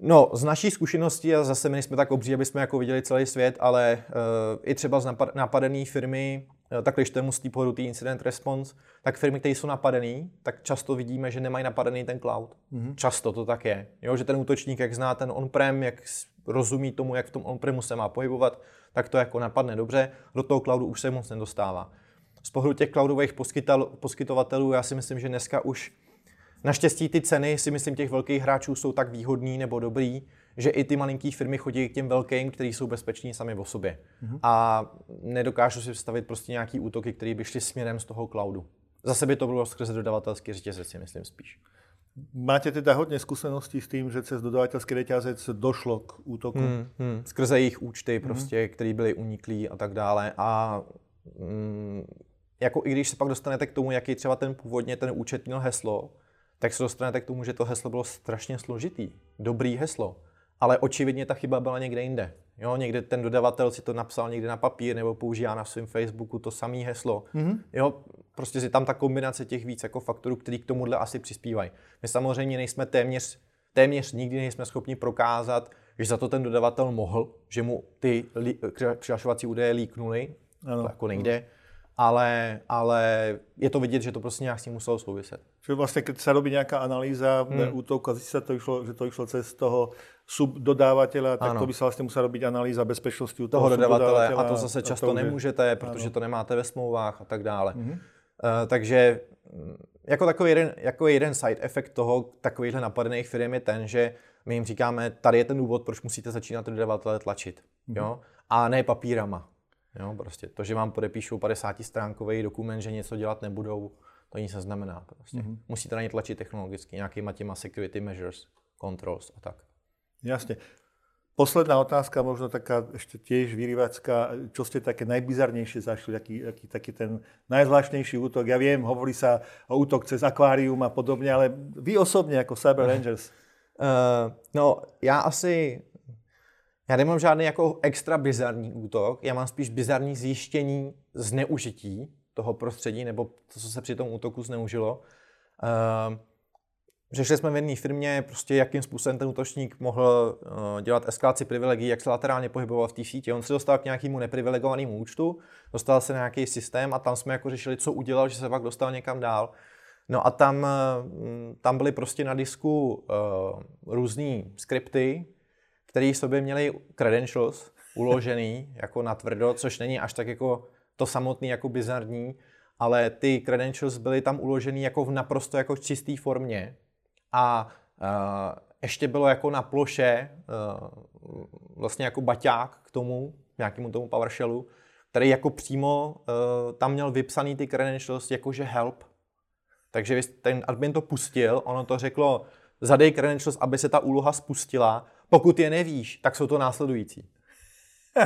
S5: no, z naší zkušenosti, a zase my jsme tak obří, aby jsme jako viděli celý svět, ale uh, i třeba z napad- napadené firmy, uh, tak když to z té pohledu incident response, tak firmy, které jsou napadené, tak často vidíme, že nemají napadený ten cloud. Mm-hmm. Často to tak je. Jo, že ten útočník, jak zná ten on-prem, jak rozumí tomu, jak v tom on-premu se má pohybovat, tak to jako napadne dobře, do toho cloudu už se moc nedostává. Z pohledu těch cloudových poskytovatelů, já si myslím, že dneska už Naštěstí ty ceny si myslím těch velkých hráčů jsou tak výhodný nebo dobrý, že i ty malinký firmy chodí k těm velkým, kteří jsou bezpeční sami o sobě. Mm-hmm. A nedokážu si představit prostě nějaký útoky, které by šly směrem z toho cloudu. Zase by to bylo skrze dodavatelský řetězec, si myslím spíš.
S1: Máte teda hodně zkušeností s tím, že cez dodavatelský řetězec došlo k útoku? Hmm,
S5: hmm. Skrze jejich účty, prostě, hmm. které byly uniklí a tak dále. A mm, jako i když se pak dostanete k tomu, jaký třeba ten původně ten účet měl heslo, tak se dostanete k tomu, že to heslo bylo strašně složitý. Dobrý heslo. Ale očividně ta chyba byla někde jinde. Jo, někde ten dodavatel si to napsal někde na papír nebo používá na svém Facebooku to samé heslo. Mm-hmm. Jo, prostě si tam ta kombinace těch víc jako faktorů, který k tomuhle asi přispívají. My samozřejmě nejsme téměř, téměř nikdy nejsme schopni prokázat, že za to ten dodavatel mohl, že mu ty přihlašovací údaje líknuly, ano. to jako nejde. Ano ale, ale je to vidět, že to prostě nějak s tím muselo souviset.
S1: Čiže vlastně, když se robí nějaká analýza hmm. útoku a zjistí se, to išlo, že to išlo cez toho subdodávatele, tak ano. to by se vlastně musela robiť analýza bezpečnosti u toho,
S5: toho dodavatele. A to zase často to nemůžete, protože ano. to nemáte ve smlouvách a tak dále. Hmm. Uh, takže mm, jako takový jeden, jako jeden side effect toho takovýchhle napadených firm je ten, že my jim říkáme, tady je ten důvod, proč musíte začínat dodavatele tlačit. Hmm. Jo? A ne papírama. Jo, prostě to, že vám podepíšou 50 stránkový dokument, že něco dělat nebudou, to nic neznamená. Prostě. Mm-hmm. Musíte na ně tlačit technologicky, nějakýma těma security measures, controls a tak.
S1: Jasně. Posledná otázka, možno taká ešte tiež vyrývacká. Čo ste také najbizarnejšie zašli? Aký, aký taký ten najzvláštnejší útok? Ja viem, hovorí sa o útok cez akvárium a podobne, ale vy osobne ako Cyber Rangers?
S5: Uh, no, já asi já nemám žádný jako extra bizarní útok, já mám spíš bizarní zjištění zneužití toho prostředí, nebo to, co se při tom útoku zneužilo. Uh, Řešili jsme v jedné firmě, prostě jakým způsobem ten útočník mohl uh, dělat eskalaci privilegií, jak se laterálně pohyboval v té síti. On se dostal k nějakému neprivilegovanému účtu, dostal se na nějaký systém a tam jsme jako řešili, co udělal, že se pak dostal někam dál. No a tam, uh, tam byly prostě na disku uh, různé skripty, který sobě měli credentials uložený [LAUGHS] jako na tvrdo, což není až tak jako to samotný jako bizarní, ale ty credentials byly tam uložený jako v naprosto jako čisté formě a uh, ještě bylo jako na ploše uh, vlastně jako baťák k tomu, nějakému tomu PowerShellu, který jako přímo uh, tam měl vypsaný ty credentials jakože help. Takže ten admin to pustil, ono to řeklo, zadej credentials, aby se ta úloha spustila pokud je nevíš, tak jsou to následující. [LAUGHS]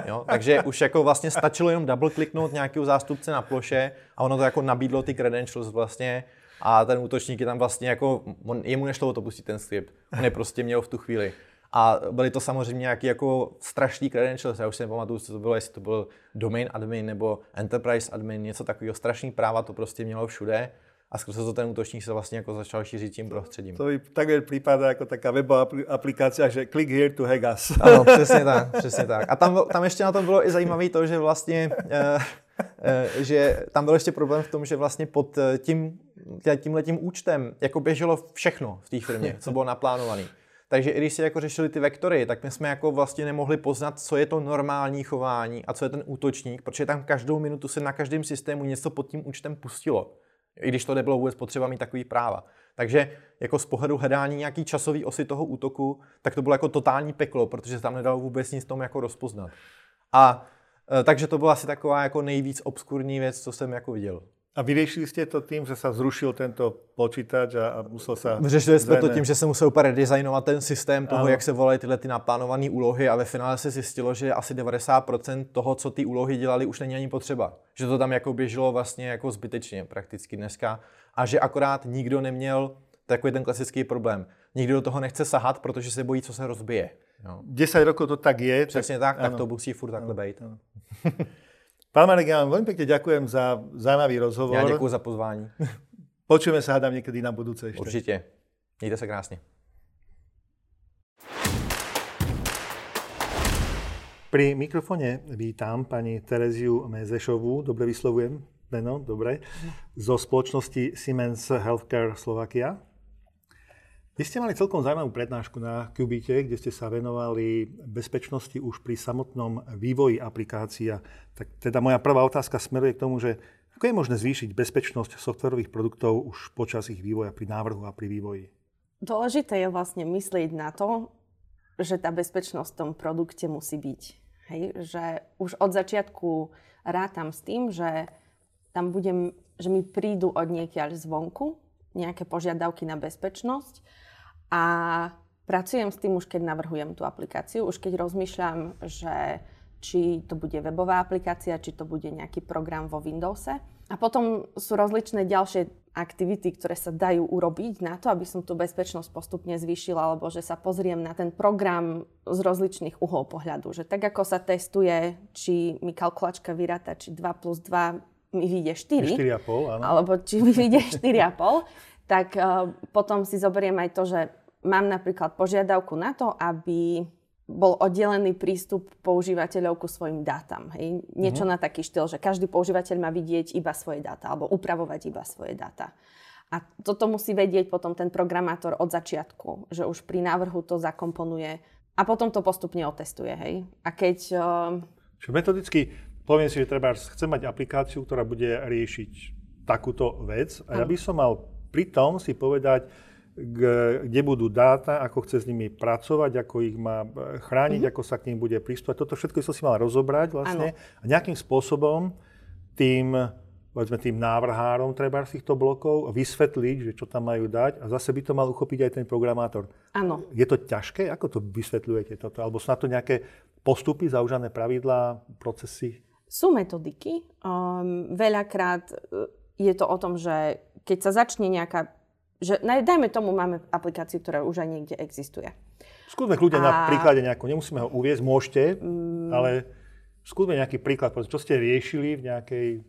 S5: Jo? Takže už jako vlastně stačilo jenom double kliknout nějakého zástupce na ploše a ono to jako nabídlo ty credentials vlastně a ten útočník je tam vlastně jako, on, jemu nešlo o to pustit ten script, on je prostě měl v tu chvíli. A byly to samozřejmě nějaký jako strašný credentials, já už si nepamatuju, co to bylo, jestli to byl domain admin nebo enterprise admin, něco takového, strašný práva to prostě mělo všude a skrze to ten útočník se vlastně jako začal šířit tím prostředím.
S1: To by takhle připadá jako taká webová aplikace, že click here to hack us.
S5: Ano, přesně tak, přesně tak. A tam, tam ještě na tom bylo i zajímavé to, že vlastně eh, že tam byl ještě problém v tom, že vlastně pod eh, tím, tímhletím účtem jako běželo všechno v té firmě, co bylo naplánované. Takže i když si jako řešili ty vektory, tak my jsme jako vlastně nemohli poznat, co je to normální chování a co je ten útočník, protože tam každou minutu se na každém systému něco pod tím účtem pustilo i když to nebylo vůbec potřeba mít takový práva. Takže jako z pohledu hledání nějaký časový osy toho útoku, tak to bylo jako totální peklo, protože tam nedalo vůbec nic tomu jako rozpoznat. A takže to byla asi taková jako nejvíc obskurní věc, co jsem jako viděl.
S1: A vyřešili jste to tím, že se zrušil tento počítač a, a musel se...
S5: Vyřešili jsme to tím, že se musel úplně redesignovat ten systém toho, ano. jak se volají tyhle ty naplánované úlohy a ve finále se zjistilo, že asi 90% toho, co ty úlohy dělali, už není ani potřeba. Že to tam jako běželo vlastně jako zbytečně prakticky dneska a že akorát nikdo neměl takový ten klasický problém. Nikdo do toho nechce sahat, protože se bojí, co se rozbije.
S1: Jo. 10 rokov to tak je.
S5: Přesně tak, tak, tak to musí furt takhle být. [LAUGHS]
S1: Pán Marek, ja vám veľmi pekne ďakujem za zaujímavý rozhovor.
S5: Já děkuji za pozvání. [LAUGHS]
S1: Počujeme sa, hádam, niekedy na budúce ešte.
S5: Určitě. Mějte se krásně.
S1: Pri mikrofone vítam pani Tereziu Mezešovú, dobre vyslovujem meno, dobre, zo spoločnosti Siemens Healthcare Slovakia. Vy ste mali celkom zaujímavú prednášku na Qubite, kde ste sa venovali bezpečnosti už pri samotnom vývoji aplikácií. Tak teda moja prvá otázka smeruje k tomu, že ako je možné zvýšiť bezpečnosť softwarových produktov už počas ich vývoja pri návrhu a pri vývoji?
S6: Dôležité je vlastne myslieť na to, že tá bezpečnosť v tom produkte musí byť. Hej, že už od začiatku rátam s tým, že tam budem, že mi prídu od niekiaľ zvonku nejaké požiadavky na bezpečnosť a pracujem s tým už keď navrhujem tú aplikáciu, už keď rozmýšľam, že či to bude webová aplikácia, či to bude nejaký program vo Windowse. A potom sú rozličné ďalšie aktivity, ktoré sa dajú urobiť na to, aby som tú bezpečnosť postupne zvýšila, alebo že sa pozriem na ten program z rozličných uhlov pohľadu. Že tak ako sa testuje, či mi kalkulačka vyráta, či 2 plus 2 mi vyjde 4,
S1: 4,5, áno.
S6: alebo či mi vyjde 4,5, tak uh, potom si zoberiem aj to, že mám napríklad požiadavku na to, aby bol oddelený prístup používateľov ku svojim dátam. Hej? Niečo mm-hmm. na taký štýl, že každý používateľ má vidieť iba svoje dáta alebo upravovať iba svoje dáta. A toto musí vedieť potom ten programátor od začiatku, že už pri návrhu to zakomponuje a potom to postupne otestuje. Hej? A keď... Uh...
S1: Metodicky poviem si, že treba, chcem mať aplikáciu, ktorá bude riešiť takúto vec a ja by som mal pri tom si povedať, kde budú dáta, ako chce s nimi pracovať, ako ich má e, chrániť, mm-hmm. ako sa k ním bude pristúpať. Toto všetko som si mal rozobrať vlastne ano. a nejakým spôsobom tým, povedzme, tým návrhárom treba z týchto blokov vysvetliť, že čo tam majú dať a zase by to mal uchopiť aj ten programátor.
S6: Áno.
S1: Je to ťažké? Ako to vysvetľujete toto? Alebo sú na to nejaké postupy, zaužané pravidlá, procesy?
S6: Sú metodiky. Um, veľakrát e, je to o tom, že keď sa začne nejaká že dajme tomu, máme aplikáciu, ktorá už aj niekde existuje.
S1: Skúsme kľudne a... na príklade nejakú, nemusíme ho uviezť, môžete, mm. ale skúsme nejaký príklad, čo ste riešili v nejakej e,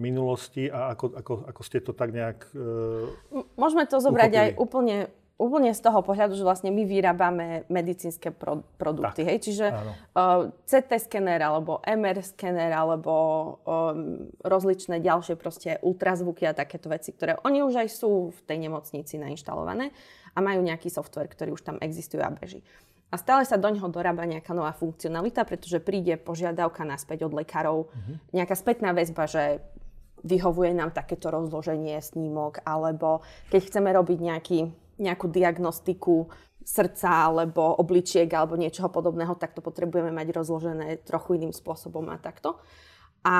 S1: minulosti a ako, ako, ako ste to tak nejak
S6: e, Môžeme to zobrať uchopili. aj úplne úplne z toho pohľadu, že vlastne my vyrábame medicínske pro, produkty. Tak, hej? Čiže uh, CT skener alebo MR skener alebo um, rozličné ďalšie proste ultrazvuky a takéto veci, ktoré oni už aj sú v tej nemocnici nainštalované a majú nejaký software, ktorý už tam existuje a beží. A stále sa do neho dorába nejaká nová funkcionalita, pretože príde požiadavka naspäť od lekárov, uh-huh. nejaká spätná väzba, že vyhovuje nám takéto rozloženie snímok, alebo keď chceme robiť nejaký nejakú diagnostiku srdca alebo obličiek alebo niečoho podobného, tak to potrebujeme mať rozložené trochu iným spôsobom a takto. A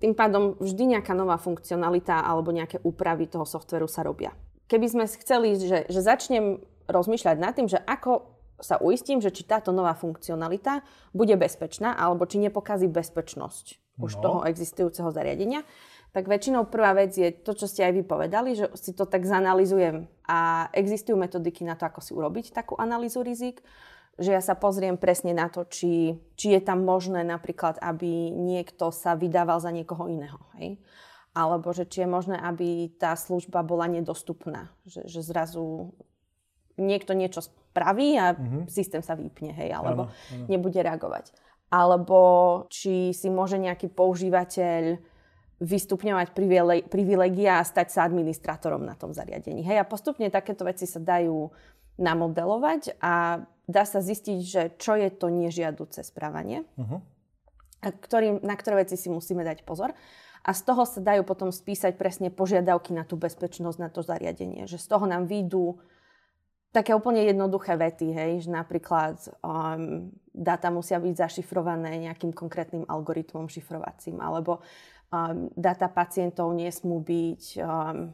S6: tým pádom vždy nejaká nová funkcionalita alebo nejaké úpravy toho softveru sa robia. Keby sme chceli, že, že začnem rozmýšľať nad tým, že ako sa uistím, že či táto nová funkcionalita bude bezpečná alebo či nepokazí bezpečnosť už no. toho existujúceho zariadenia, tak väčšinou prvá vec je to, čo ste aj vy povedali, že si to tak zanalizujem a existujú metodiky na to, ako si urobiť takú analýzu rizik, že ja sa pozriem presne na to, či, či je tam možné napríklad, aby niekto sa vydával za niekoho iného. Hej? Alebo že či je možné, aby tá služba bola nedostupná. Že, že zrazu niekto niečo spraví a mm-hmm. systém sa vypne, hej, alebo ano, ano. nebude reagovať. Alebo či si môže nejaký používateľ vystupňovať privilegia a stať sa administrátorom na tom zariadení. Hej, a postupne takéto veci sa dajú namodelovať a dá sa zistiť, že čo je to nežiaduce správanie, uh-huh. a ktorý, na ktoré veci si musíme dať pozor. A z toho sa dajú potom spísať presne požiadavky na tú bezpečnosť, na to zariadenie. Že z toho nám výjdu také úplne jednoduché vety, hej, že napríklad um, dáta musia byť zašifrované nejakým konkrétnym algoritmom šifrovacím, alebo um, data pacientov nesmú byť um,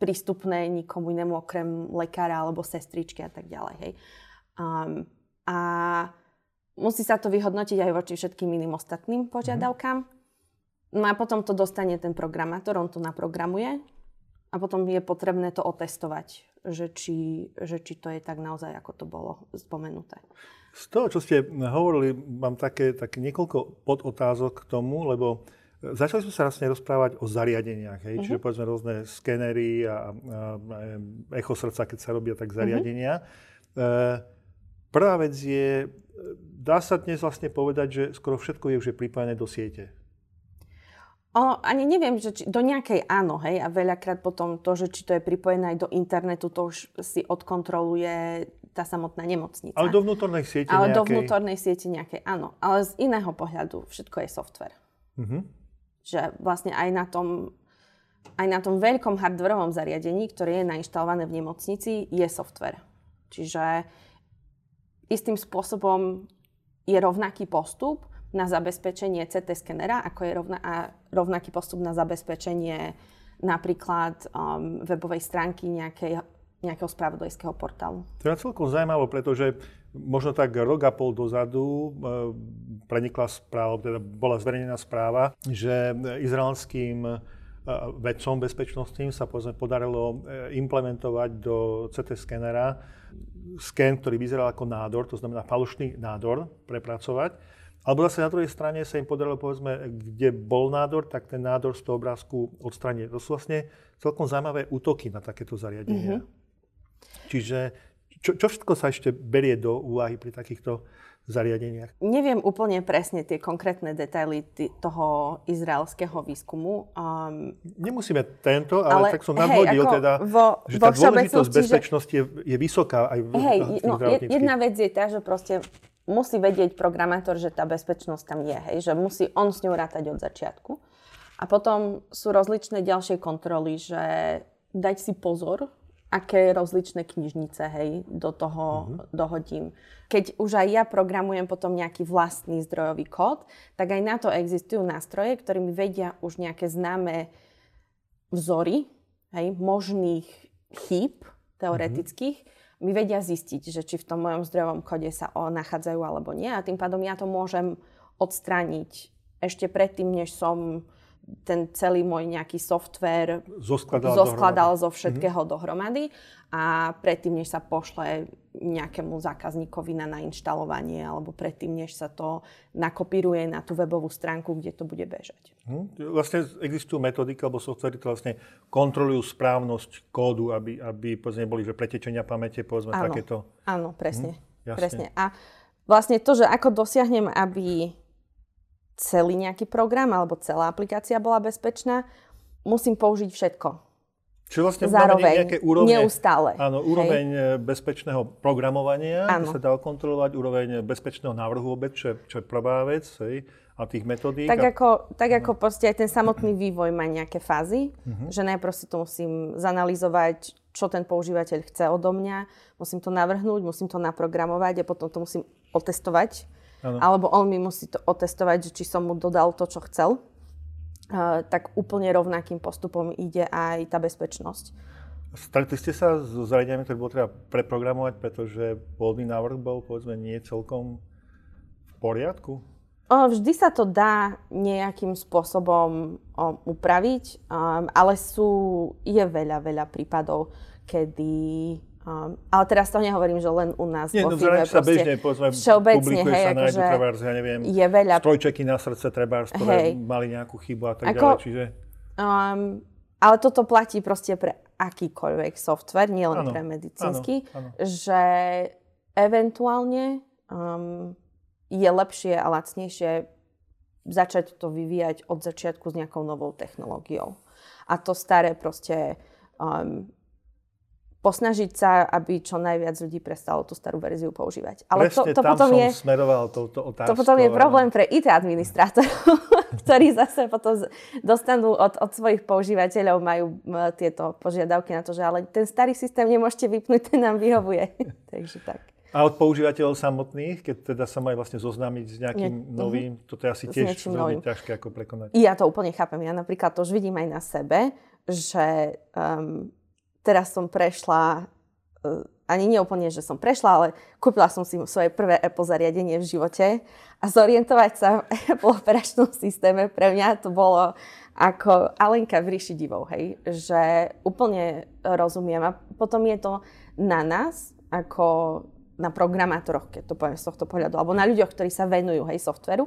S6: prístupné nikomu inému okrem lekára alebo sestričky a tak ďalej. Hej. Um, a musí sa to vyhodnotiť aj voči všetkým iným ostatným požiadavkám. No a potom to dostane ten programátor, on to naprogramuje a potom je potrebné to otestovať, že či, že či to je tak naozaj, ako to bolo spomenuté.
S1: Z toho, čo ste hovorili, mám také, také niekoľko podotázok k tomu, lebo Začali sme sa vlastne rozprávať o zariadeniach, hej? Uh-huh. čiže povedzme rôzne skenery a, a, a echo srdca, keď sa robia tak zariadenia. Uh-huh. E, prvá vec je, dá sa dnes vlastne povedať, že skoro všetko je už pripojené do siete.
S6: O, ani neviem, že či, do nejakej áno, hej, a veľakrát potom to, že či to je pripojené aj do internetu, to už si odkontroluje tá samotná nemocnica.
S1: Ale do vnútornej siete
S6: Ale
S1: nejakej...
S6: do vnútornej siete nejakej, áno. Ale z iného pohľadu všetko je software. Uh-huh že vlastne aj na tom, aj na tom veľkom hardwareovom zariadení, ktoré je nainštalované v nemocnici, je software. Čiže istým spôsobom je rovnaký postup na zabezpečenie CT skenera, ako je rovna, a rovnaký postup na zabezpečenie napríklad um, webovej stránky nejakej, nejakého spravodajského portálu.
S1: To je celkom zaujímavé, pretože možno tak rok a pol dozadu e, prenikla správa, teda bola zverejnená správa, že izraelským e, vedcom bezpečnostným sa podarilo e, implementovať do CT skenera sken, ktorý vyzeral ako nádor, to znamená falošný nádor, prepracovať. Alebo zase na druhej strane sa im podarilo, povedzme, kde bol nádor, tak ten nádor z toho obrázku odstraniť. To sú vlastne celkom zaujímavé útoky na takéto zariadenia. Mm-hmm. Čiže čo, čo všetko sa ešte berie do úvahy pri takýchto zariadeniach?
S6: Neviem úplne presne tie konkrétne detaily toho izraelského výskumu. Um,
S1: Nemusíme tento, ale, ale tak som nadhodil hej, teda, vo, že vo tá dôležitosť bezpečnosti je, je vysoká aj v,
S6: hej, no, Jedna vec je tá, že proste musí vedieť programátor, že tá bezpečnosť tam je, hej, že musí on s ňou rátať od začiatku. A potom sú rozličné ďalšie kontroly, že dať si pozor, aké rozličné knižnice, hej, do toho mm-hmm. dohodím. Keď už aj ja programujem potom nejaký vlastný zdrojový kód, tak aj na to existujú nástroje, ktoré mi vedia už nejaké známe vzory, hej, možných chýb teoretických, mm-hmm. mi vedia zistiť, že či v tom mojom zdrojovom kóde sa o, nachádzajú alebo nie. A tým pádom ja to môžem odstrániť ešte predtým, než som ten celý môj nejaký software
S1: zoskladal,
S6: zoskladal zo všetkého mm-hmm. dohromady a predtým, než sa pošle nejakému zákazníkovi na nainštalovanie alebo predtým, než sa to nakopíruje na tú webovú stránku, kde to bude bežať.
S1: Hm. Vlastne existujú metodiky alebo softvery, ktoré vlastne kontrolujú správnosť kódu, aby, aby povedzme, boli že pretečenia pamäte, povedzme áno, takéto.
S6: Áno, presne. Hm, presne. A vlastne to, že ako dosiahnem, aby celý nejaký program alebo celá aplikácia bola bezpečná, musím použiť všetko.
S1: Čiže vlastne Zároveň, nejaké úrovne,
S6: neustále.
S1: Áno, úroveň hej. Bezpečného programovania, áno. sa dá kontrolovať, úroveň bezpečného návrhu vôbec, čo, čo je prvá vec, hej, a tých metodík.
S6: Tak, a... ako, tak ako proste aj ten samotný vývoj má nejaké fázy, uh-huh. že najprv si to musím zanalizovať, čo ten používateľ chce odo mňa, musím to navrhnúť, musím to naprogramovať a potom to musím otestovať ano. alebo on mi musí to otestovať, že či som mu dodal to, čo chcel. Uh, tak úplne rovnakým postupom ide aj tá bezpečnosť.
S1: Stretli ste sa so zariadeniami, ktoré bolo treba preprogramovať, pretože pôvodný návrh bol povedzme nie celkom v poriadku?
S6: Vždy sa to dá nejakým spôsobom upraviť, um, ale sú, je veľa, veľa prípadov, kedy Um, ale teraz to nehovorím, že len u nás
S1: Nie, vo no, firme. sa bežne, povedzme,
S6: všeobecne, hej,
S1: sa nájdu, trebárs, ja neviem,
S6: je veľa...
S1: strojčeky na srdce, treba, ktoré hej. mali nejakú chybu a tak Ako, ďalej, čiže...
S6: Um, ale toto platí proste pre akýkoľvek software, nielen pre medicínsky, ano, ano. že eventuálne um, je lepšie a lacnejšie začať to vyvíjať od začiatku s nejakou novou technológiou. A to staré proste um, posnažiť sa, aby čo najviac ľudí prestalo tú starú verziu používať.
S1: Ale Presne, to, to tam potom som je, smeroval touto otázkou.
S6: To potom je problém pre IT administrátorov, [LAUGHS] ktorí zase potom dostanú od, od svojich používateľov, majú tieto požiadavky na to, že ale ten starý systém nemôžete vypnúť, ten nám vyhovuje. [LAUGHS] Takže tak.
S1: A od používateľov samotných, keď teda sa majú vlastne zoznámiť s nejakým Nie, novým, uh-huh. toto je asi tiež veľmi ťažké ako prekonať.
S6: Ja to úplne chápem. Ja napríklad to už vidím aj na sebe, že um, teraz som prešla, uh, ani nie úplne, že som prešla, ale kúpila som si svoje prvé Apple zariadenie v živote a zorientovať sa v Apple operačnom systéme pre mňa to bolo ako Alenka v ríši divov, hej, že úplne rozumiem a potom je to na nás, ako na programátoroch, keď to poviem z tohto pohľadu, alebo na ľuďoch, ktorí sa venujú hej, softveru,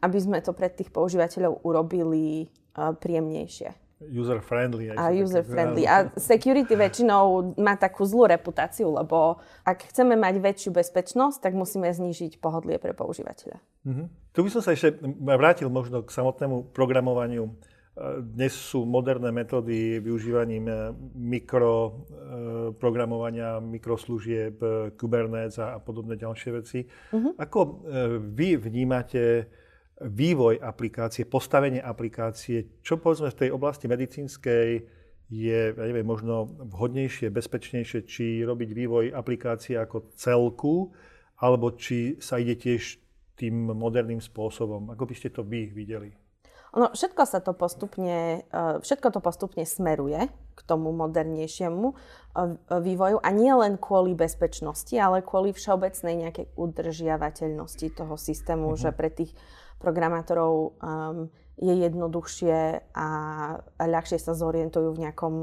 S6: aby sme to pre tých používateľov urobili uh, príjemnejšie.
S1: User-friendly.
S6: A user-friendly. A security väčšinou má takú zlú reputáciu, lebo ak chceme mať väčšiu bezpečnosť, tak musíme znížiť pohodlie pre používateľa.
S1: Uh-huh. Tu by som sa ešte vrátil možno k samotnému programovaniu. Dnes sú moderné metódy využívaním e, mikroprogramovania, e, mikroslužieb, Kubernetes a podobné ďalšie veci. Uh-huh. Ako vy vnímate vývoj aplikácie, postavenie aplikácie, čo povedzme v tej oblasti medicínskej je, ja neviem, možno vhodnejšie, bezpečnejšie, či robiť vývoj aplikácie ako celku, alebo či sa ide tiež tým moderným spôsobom. Ako by ste to vy videli?
S6: Ono, všetko sa to postupne, e, všetko to postupne smeruje k tomu modernejšiemu e, vývoju a nie len kvôli bezpečnosti, ale kvôli všeobecnej nejakej udržiavateľnosti toho systému, uh-huh. že pre tých programátorov um, je jednoduchšie a, a ľahšie sa zorientujú v nejakom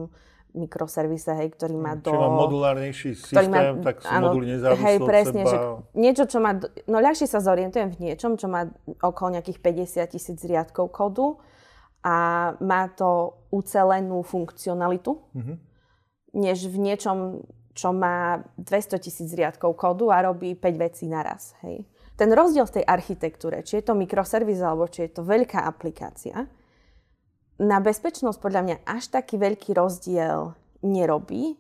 S6: mikroservise, hej, ktorý má do...
S1: Čiže má modulárnejší systém, má, tak sú áno, moduly nezávislé hej, presne,
S6: seba. Že niečo, čo má... No ľahšie sa zorientujem v niečom, čo má okolo nejakých 50 tisíc riadkov kódu a má to ucelenú funkcionalitu, mm-hmm. než v niečom, čo má 200 tisíc riadkov kódu a robí 5 vecí naraz. Hej ten rozdiel v tej architektúre, či je to mikroservis alebo či je to veľká aplikácia, na bezpečnosť podľa mňa až taký veľký rozdiel nerobí,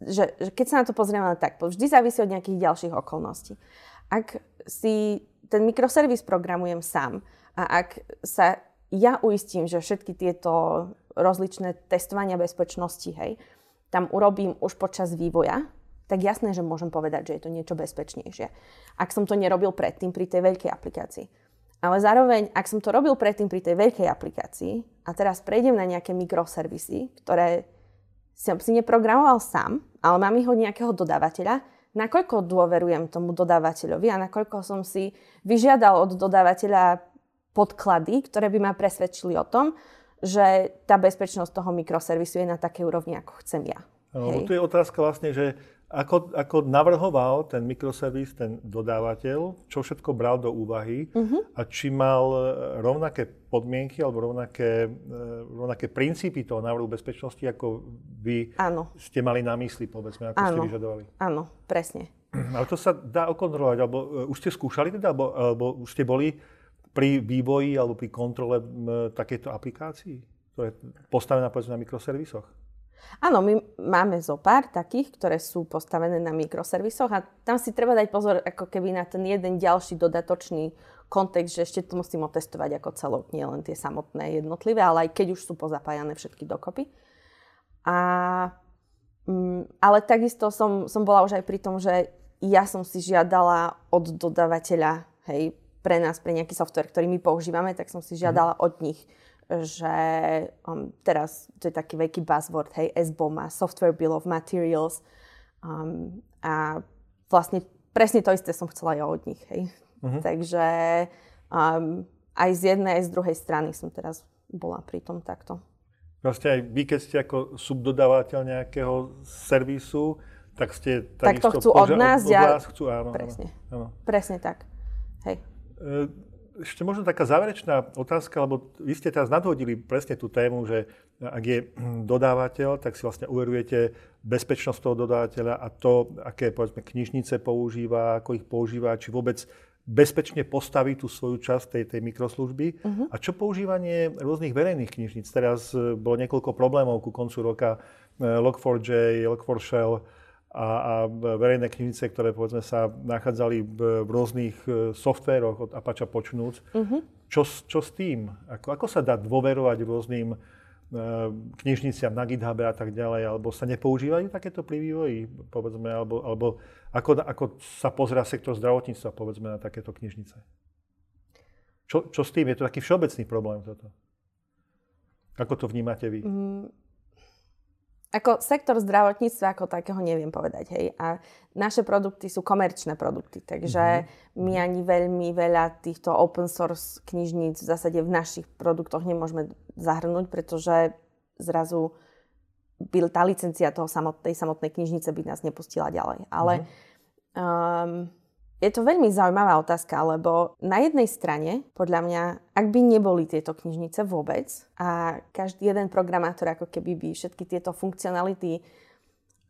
S6: že, že keď sa na to pozrieme tak, vždy závisí od nejakých ďalších okolností. Ak si ten mikroservis programujem sám a ak sa ja uistím, že všetky tieto rozličné testovania bezpečnosti, hej, tam urobím už počas vývoja, tak jasné, že môžem povedať, že je to niečo bezpečnejšie. Ak som to nerobil predtým pri tej veľkej aplikácii. Ale zároveň, ak som to robil predtým pri tej veľkej aplikácii a teraz prejdem na nejaké mikroservisy, ktoré som si neprogramoval sám, ale mám ich od nejakého dodávateľa, nakoľko dôverujem tomu dodávateľovi a nakoľko som si vyžiadal od dodávateľa podklady, ktoré by ma presvedčili o tom, že tá bezpečnosť toho mikroservisu je na takej úrovni, ako chcem ja.
S1: No, tu je otázka vlastne, že ako, ako navrhoval ten mikroservis, ten dodávateľ, čo všetko bral do úvahy uh-huh. a či mal e, rovnaké podmienky alebo rovnaké, e, rovnaké princípy toho návrhu bezpečnosti, ako vy Áno. ste mali na mysli, povedzme, ako Áno. ste vyžadovali.
S6: Áno, presne.
S1: Ale to sa dá okontrolovať, alebo uh, už ste skúšali teda, alebo, alebo už ste boli pri vývoji alebo pri kontrole m, takéto aplikácií, ktoré je postavená povedzme na mikroservisoch?
S6: Áno, my máme zo pár takých, ktoré sú postavené na mikroservisoch a tam si treba dať pozor ako keby na ten jeden ďalší dodatočný kontext, že ešte to musím otestovať ako celok, nie len tie samotné jednotlivé, ale aj keď už sú pozapájané všetky dokopy. A, mm, ale takisto som, som bola už aj pri tom, že ja som si žiadala od dodávateľa, hej, pre nás, pre nejaký software, ktorý my používame, tak som si žiadala mm. od nich že um, teraz to je taký veľký buzzword, hej, SBO má Software Bill of Materials um, a vlastne presne to isté som chcela ja od nich, hej. Uh-huh. Takže um, aj z jednej, aj z druhej strany som teraz bola pri tom takto.
S1: Vlastne aj vy, keď ste ako subdodávateľ nejakého servisu, tak ste
S6: tak to chcú poža- od nás, od, od vás chcú, áno. Presne, áno. presne tak. Hej.
S1: E, ešte možno taká záverečná otázka, lebo vy ste teraz nadhodili presne tú tému, že ak je dodávateľ, tak si vlastne uverujete bezpečnosť toho dodávateľa a to, aké povedzme knižnice používa, ako ich používa, či vôbec bezpečne postaví tú svoju časť tej, tej mikroslužby. Uh-huh. A čo používanie rôznych verejných knižníc? Teraz e, bolo niekoľko problémov ku koncu roka. E, Log4j, Log4Shell, a, a verejné knižnice, ktoré povedzme sa nachádzali v, v rôznych e, softvéroch od Apache počnúc. Uh-huh. Čo, čo s tým? Ako, ako sa dá dôverovať rôznym uh, knižniciam na GitHub a tak ďalej, alebo sa nepoužívajú takéto pri vývoji, povedzme, alebo, alebo ako, ako sa pozrá sektor zdravotníctva, povedzme, na takéto knižnice? Čo, čo s tým? Je to taký všeobecný problém toto. Ako to vnímate vy? Mm,
S6: ako sektor zdravotníctva ako takého neviem povedať, hej. A naše produkty sú komerčné produkty, takže mm-hmm. my ani veľmi veľa týchto open source knižníc v zásade v našich produktoch nemôžeme zahrnúť, pretože zrazu by tá licencia toho samotnej, samotnej knižnice by nás nepustila ďalej. Ale mm-hmm. Um, je to veľmi zaujímavá otázka, lebo na jednej strane, podľa mňa, ak by neboli tieto knižnice vôbec a každý jeden programátor ako keby by všetky tieto funkcionality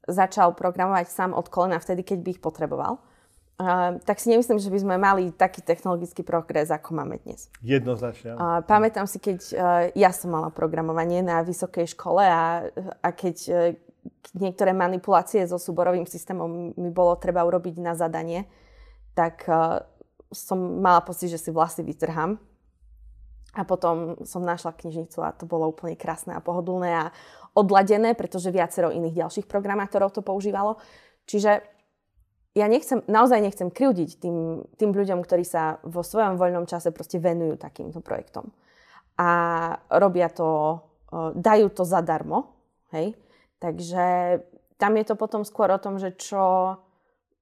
S6: začal programovať sám od kolena vtedy, keď by ich potreboval, Uh, tak si nemyslím, že by sme mali taký technologický progres, ako máme dnes.
S1: Jednoznačne.
S6: Uh, pamätám si, keď uh, ja som mala programovanie na vysokej škole a, a keď uh, niektoré manipulácie so súborovým systémom mi bolo treba urobiť na zadanie, tak uh, som mala pocit, že si vlasy vytrhám. A potom som našla knižnicu a to bolo úplne krásne a pohodlné a odladené, pretože viacero iných ďalších programátorov to používalo. Čiže ja nechcem, naozaj nechcem kryudiť tým, tým ľuďom, ktorí sa vo svojom voľnom čase proste venujú takýmto projektom. A robia to, uh, dajú to zadarmo, hej. Takže tam je to potom skôr o tom, že čo,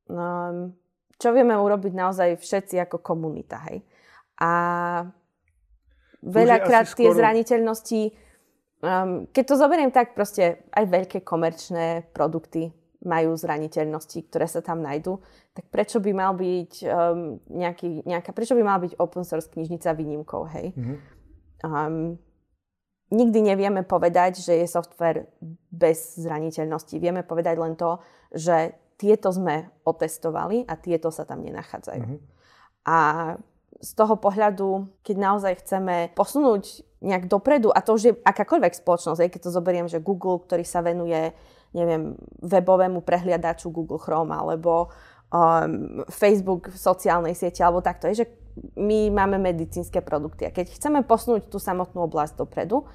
S6: um, čo vieme urobiť naozaj všetci ako komunita. Hej? A veľakrát tie skoro... zraniteľnosti, um, keď to zoberiem tak, proste aj veľké komerčné produkty majú zraniteľnosti, ktoré sa tam nájdú, tak prečo by mal byť um, nejaký, nejaká, prečo by mal byť open source knižnica výnimkou, hej? Mm-hmm. Um, nikdy nevieme povedať, že je software bez zraniteľnosti. Vieme povedať len to, že tieto sme otestovali a tieto sa tam nenachádzajú. Mm-hmm. A z toho pohľadu, keď naozaj chceme posunúť nejak dopredu, a to už je akákoľvek spoločnosť, aj keď to zoberiem, že Google, ktorý sa venuje, neviem, webovému prehliadaču Google Chrome, alebo um, Facebook v sociálnej sieti, alebo takto, je, že my máme medicínske produkty. A keď chceme posunúť tú samotnú oblasť dopredu,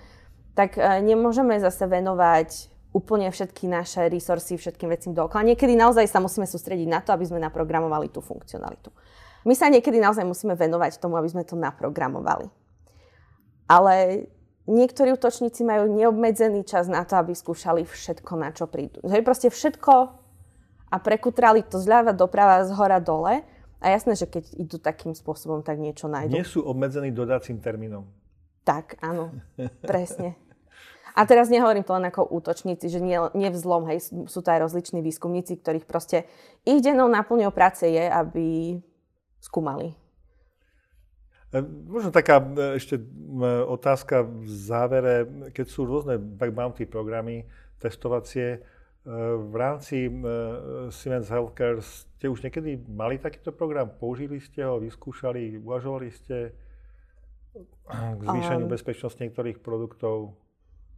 S6: tak uh, nemôžeme zase venovať úplne všetky naše resursy, všetkým vecím dookola. Niekedy naozaj sa musíme sústrediť na to, aby sme naprogramovali tú funkcionalitu. My sa niekedy naozaj musíme venovať tomu, aby sme to naprogramovali. Ale niektorí útočníci majú neobmedzený čas na to, aby skúšali všetko, na čo prídu. Že proste všetko a prekutrali to zľava doprava, z hora dole. A jasné, že keď idú takým spôsobom, tak niečo nájdú.
S1: Nie sú obmedzení dodacím termínom.
S6: Tak, áno, presne. [LAUGHS] A teraz nehovorím to len ako útočníci, že nie, nie vzlom, hej, sú to aj rozliční výskumníci, ktorých proste ich dennou náplňou práce je, aby skúmali.
S1: E, možno taká e, ešte otázka v závere, keď sú rôzne bug bounty programy testovacie, e, v rámci Siemens Healthcare ste už niekedy mali takýto program? Použili ste ho, vyskúšali, uvažovali ste k zvýšeniu um, bezpečnosti niektorých produktov?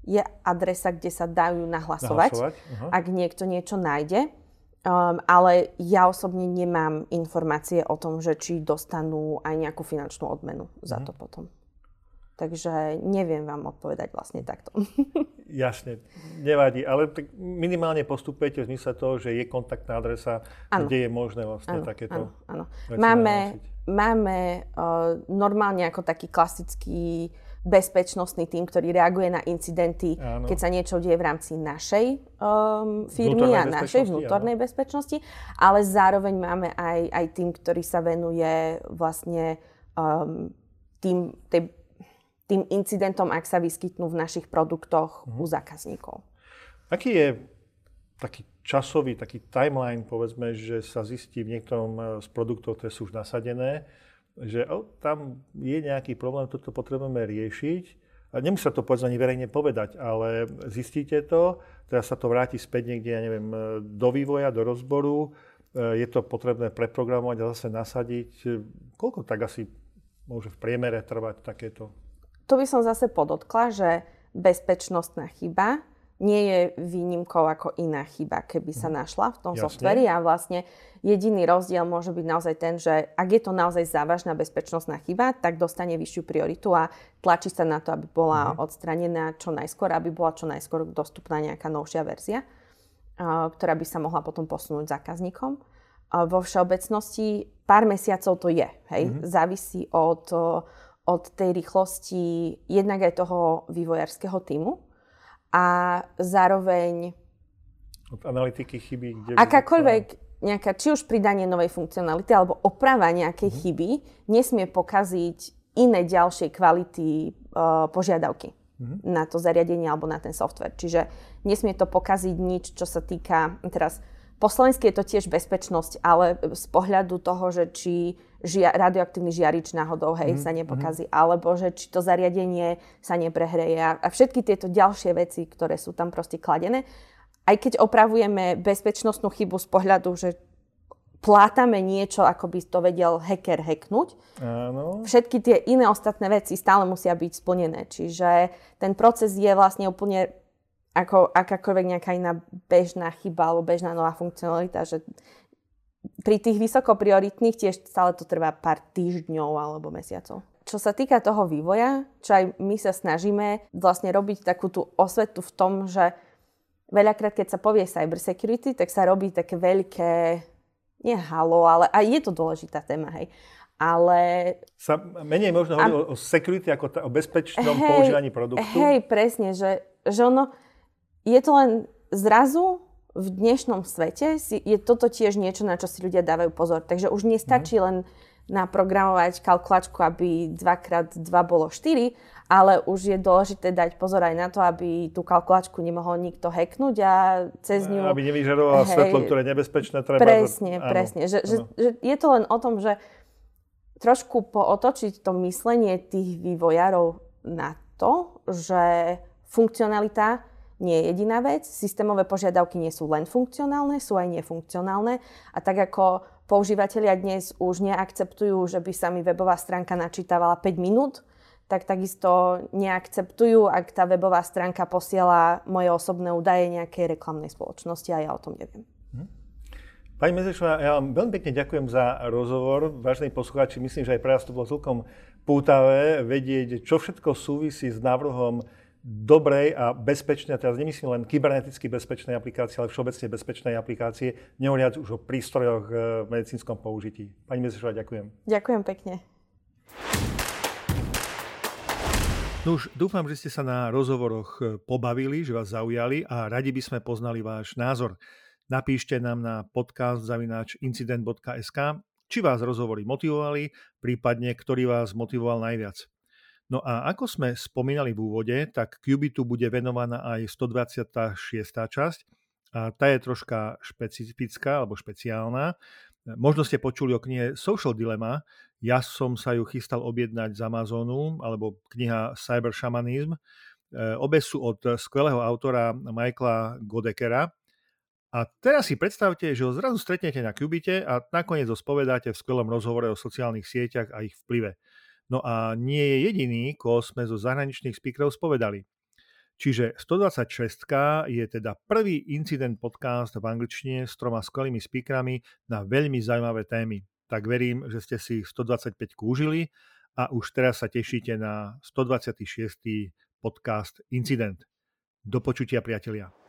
S6: Je adresa, kde sa dajú nahlasovať, nahlasovať uh-huh. ak niekto niečo nájde. Um, ale ja osobne nemám informácie o tom, že či dostanú aj nejakú finančnú odmenu za uh-huh. to potom. Takže neviem vám odpovedať vlastne takto. [LAUGHS]
S1: Jasne, nevadí, ale minimálne postupujete v zmysle toho, že je kontaktná adresa, ano. kde je možné vlastne ano, takéto
S6: Áno, Máme, máme uh, normálne ako taký klasický bezpečnostný tým, ktorý reaguje na incidenty, áno. keď sa niečo deje v rámci našej um, firmy a našej vnútornej áno. bezpečnosti, ale zároveň máme aj, aj tým, ktorý sa venuje vlastne um, tým, tej, tým incidentom, ak sa vyskytnú v našich produktoch uh-huh. u zákazníkov.
S1: Aký je taký časový, taký timeline, povedzme, že sa zistí v niektorom eh, z produktov, ktoré sú už nasadené, že oh, tam je nejaký problém, toto potrebujeme riešiť. A nemusí sa to povedzme ani verejne povedať, ale zistíte to, teraz sa to vráti späť niekde, ja neviem, do vývoja, do rozboru, e, je to potrebné preprogramovať a zase nasadiť. Koľko tak asi môže v priemere trvať takéto?
S6: Tu by som zase podotkla, že bezpečnostná chyba nie je výnimkou ako iná chyba, keby sa mhm. našla v tom Jasne. softveri a vlastne jediný rozdiel môže byť naozaj ten, že ak je to naozaj závažná bezpečnostná chyba, tak dostane vyššiu prioritu a tlačí sa na to, aby bola uh-huh. odstranená čo najskôr, aby bola čo najskôr dostupná nejaká novšia verzia, ktorá by sa mohla potom posunúť zákazníkom. Vo všeobecnosti pár mesiacov to je, hej, uh-huh. závisí od, od tej rýchlosti jednak aj toho vývojárskeho týmu, a zároveň...
S1: Od analytiky chyby, kde...
S6: Akákoľvek nejaká, či už pridanie novej funkcionality alebo oprava nejakej mm-hmm. chyby nesmie pokaziť iné ďalšie kvality uh, požiadavky mm-hmm. na to zariadenie alebo na ten software. Čiže nesmie to pokaziť nič, čo sa týka teraz po slovensky je to tiež bezpečnosť, ale z pohľadu toho, že či žia, radioaktívny žiarič náhodou hej, mm, sa nepokazí, mm. alebo že či to zariadenie sa neprehreje a, a všetky tieto ďalšie veci, ktoré sú tam proste kladené. Aj keď opravujeme bezpečnostnú chybu z pohľadu, že plátame niečo, ako by to vedel hacker hacknúť. Áno. Všetky tie iné ostatné veci stále musia byť splnené. Čiže ten proces je vlastne úplne ako akákoľvek nejaká iná bežná chyba alebo bežná nová funkcionalita, že pri tých vysokoprioritných tiež stále to trvá pár týždňov alebo mesiacov. Čo sa týka toho vývoja, čo aj my sa snažíme vlastne robiť takú tú osvetu v tom, že veľakrát, keď sa povie cyber security, tak sa robí také veľké, nie halo, ale aj je to dôležitá téma, hej. Ale...
S1: Sa menej možno hovoriť a... o security ako t- o bezpečnom hej, používaní produktu.
S6: Hej, presne, že, že ono, je to len zrazu v dnešnom svete si, je toto tiež niečo, na čo si ľudia dávajú pozor. Takže už nestačí mm. len naprogramovať kalkulačku, aby 2x2 bolo 4, ale už je dôležité dať pozor aj na to, aby tú kalkulačku nemohol nikto hacknúť a cez ňu...
S1: Aby nevyžarovala svetlo, ktoré je nebezpečné. Treba
S6: presne, áno, presne. Že, že, že je to len o tom, že trošku pootočiť to myslenie tých vývojárov na to, že funkcionalita nie je jediná vec. Systémové požiadavky nie sú len funkcionálne, sú aj nefunkcionálne. A tak ako používateľia dnes už neakceptujú, že by sa mi webová stránka načítavala 5 minút, tak takisto neakceptujú, ak tá webová stránka posiela moje osobné údaje nejakej reklamnej spoločnosti a ja o tom neviem. Mhm.
S1: Pani Mezešová, ja vám veľmi pekne ďakujem za rozhovor. Vážení poslucháči, myslím, že aj pre vás to bolo celkom pútavé vedieť, čo všetko súvisí s návrhom dobrej a bezpečnej, a teraz nemyslím len kyberneticky bezpečnej aplikácie, ale všeobecne bezpečnej aplikácie, nehovoriac už o prístrojoch e, v medicínskom použití. Pani Mezešová, ďakujem.
S6: Ďakujem pekne.
S1: No už dúfam, že ste sa na rozhovoroch e, pobavili, že vás zaujali a radi by sme poznali váš názor. Napíšte nám na podcast zavináč incident.sk, či vás rozhovory motivovali, prípadne ktorý vás motivoval najviac. No a ako sme spomínali v úvode, tak Cubitu bude venovaná aj 126. časť. A tá je troška špecifická alebo špeciálna. Možno ste počuli o knihe Social Dilemma. Ja som sa ju chystal objednať z Amazonu, alebo kniha Cyber Shamanism. E, obe sú od skvelého autora Michaela Godekera. A teraz si predstavte, že ho zrazu stretnete na Cubite a nakoniec ho spovedáte v skvelom rozhovore o sociálnych sieťach a ich vplyve. No a nie je jediný, koho sme zo zahraničných speakerov spovedali. Čiže 126 je teda prvý incident podcast v angličtine s troma skvelými speakerami na veľmi zaujímavé témy. Tak verím, že ste si 125 užili a už teraz sa tešíte na 126. podcast Incident. Do počutia, priatelia.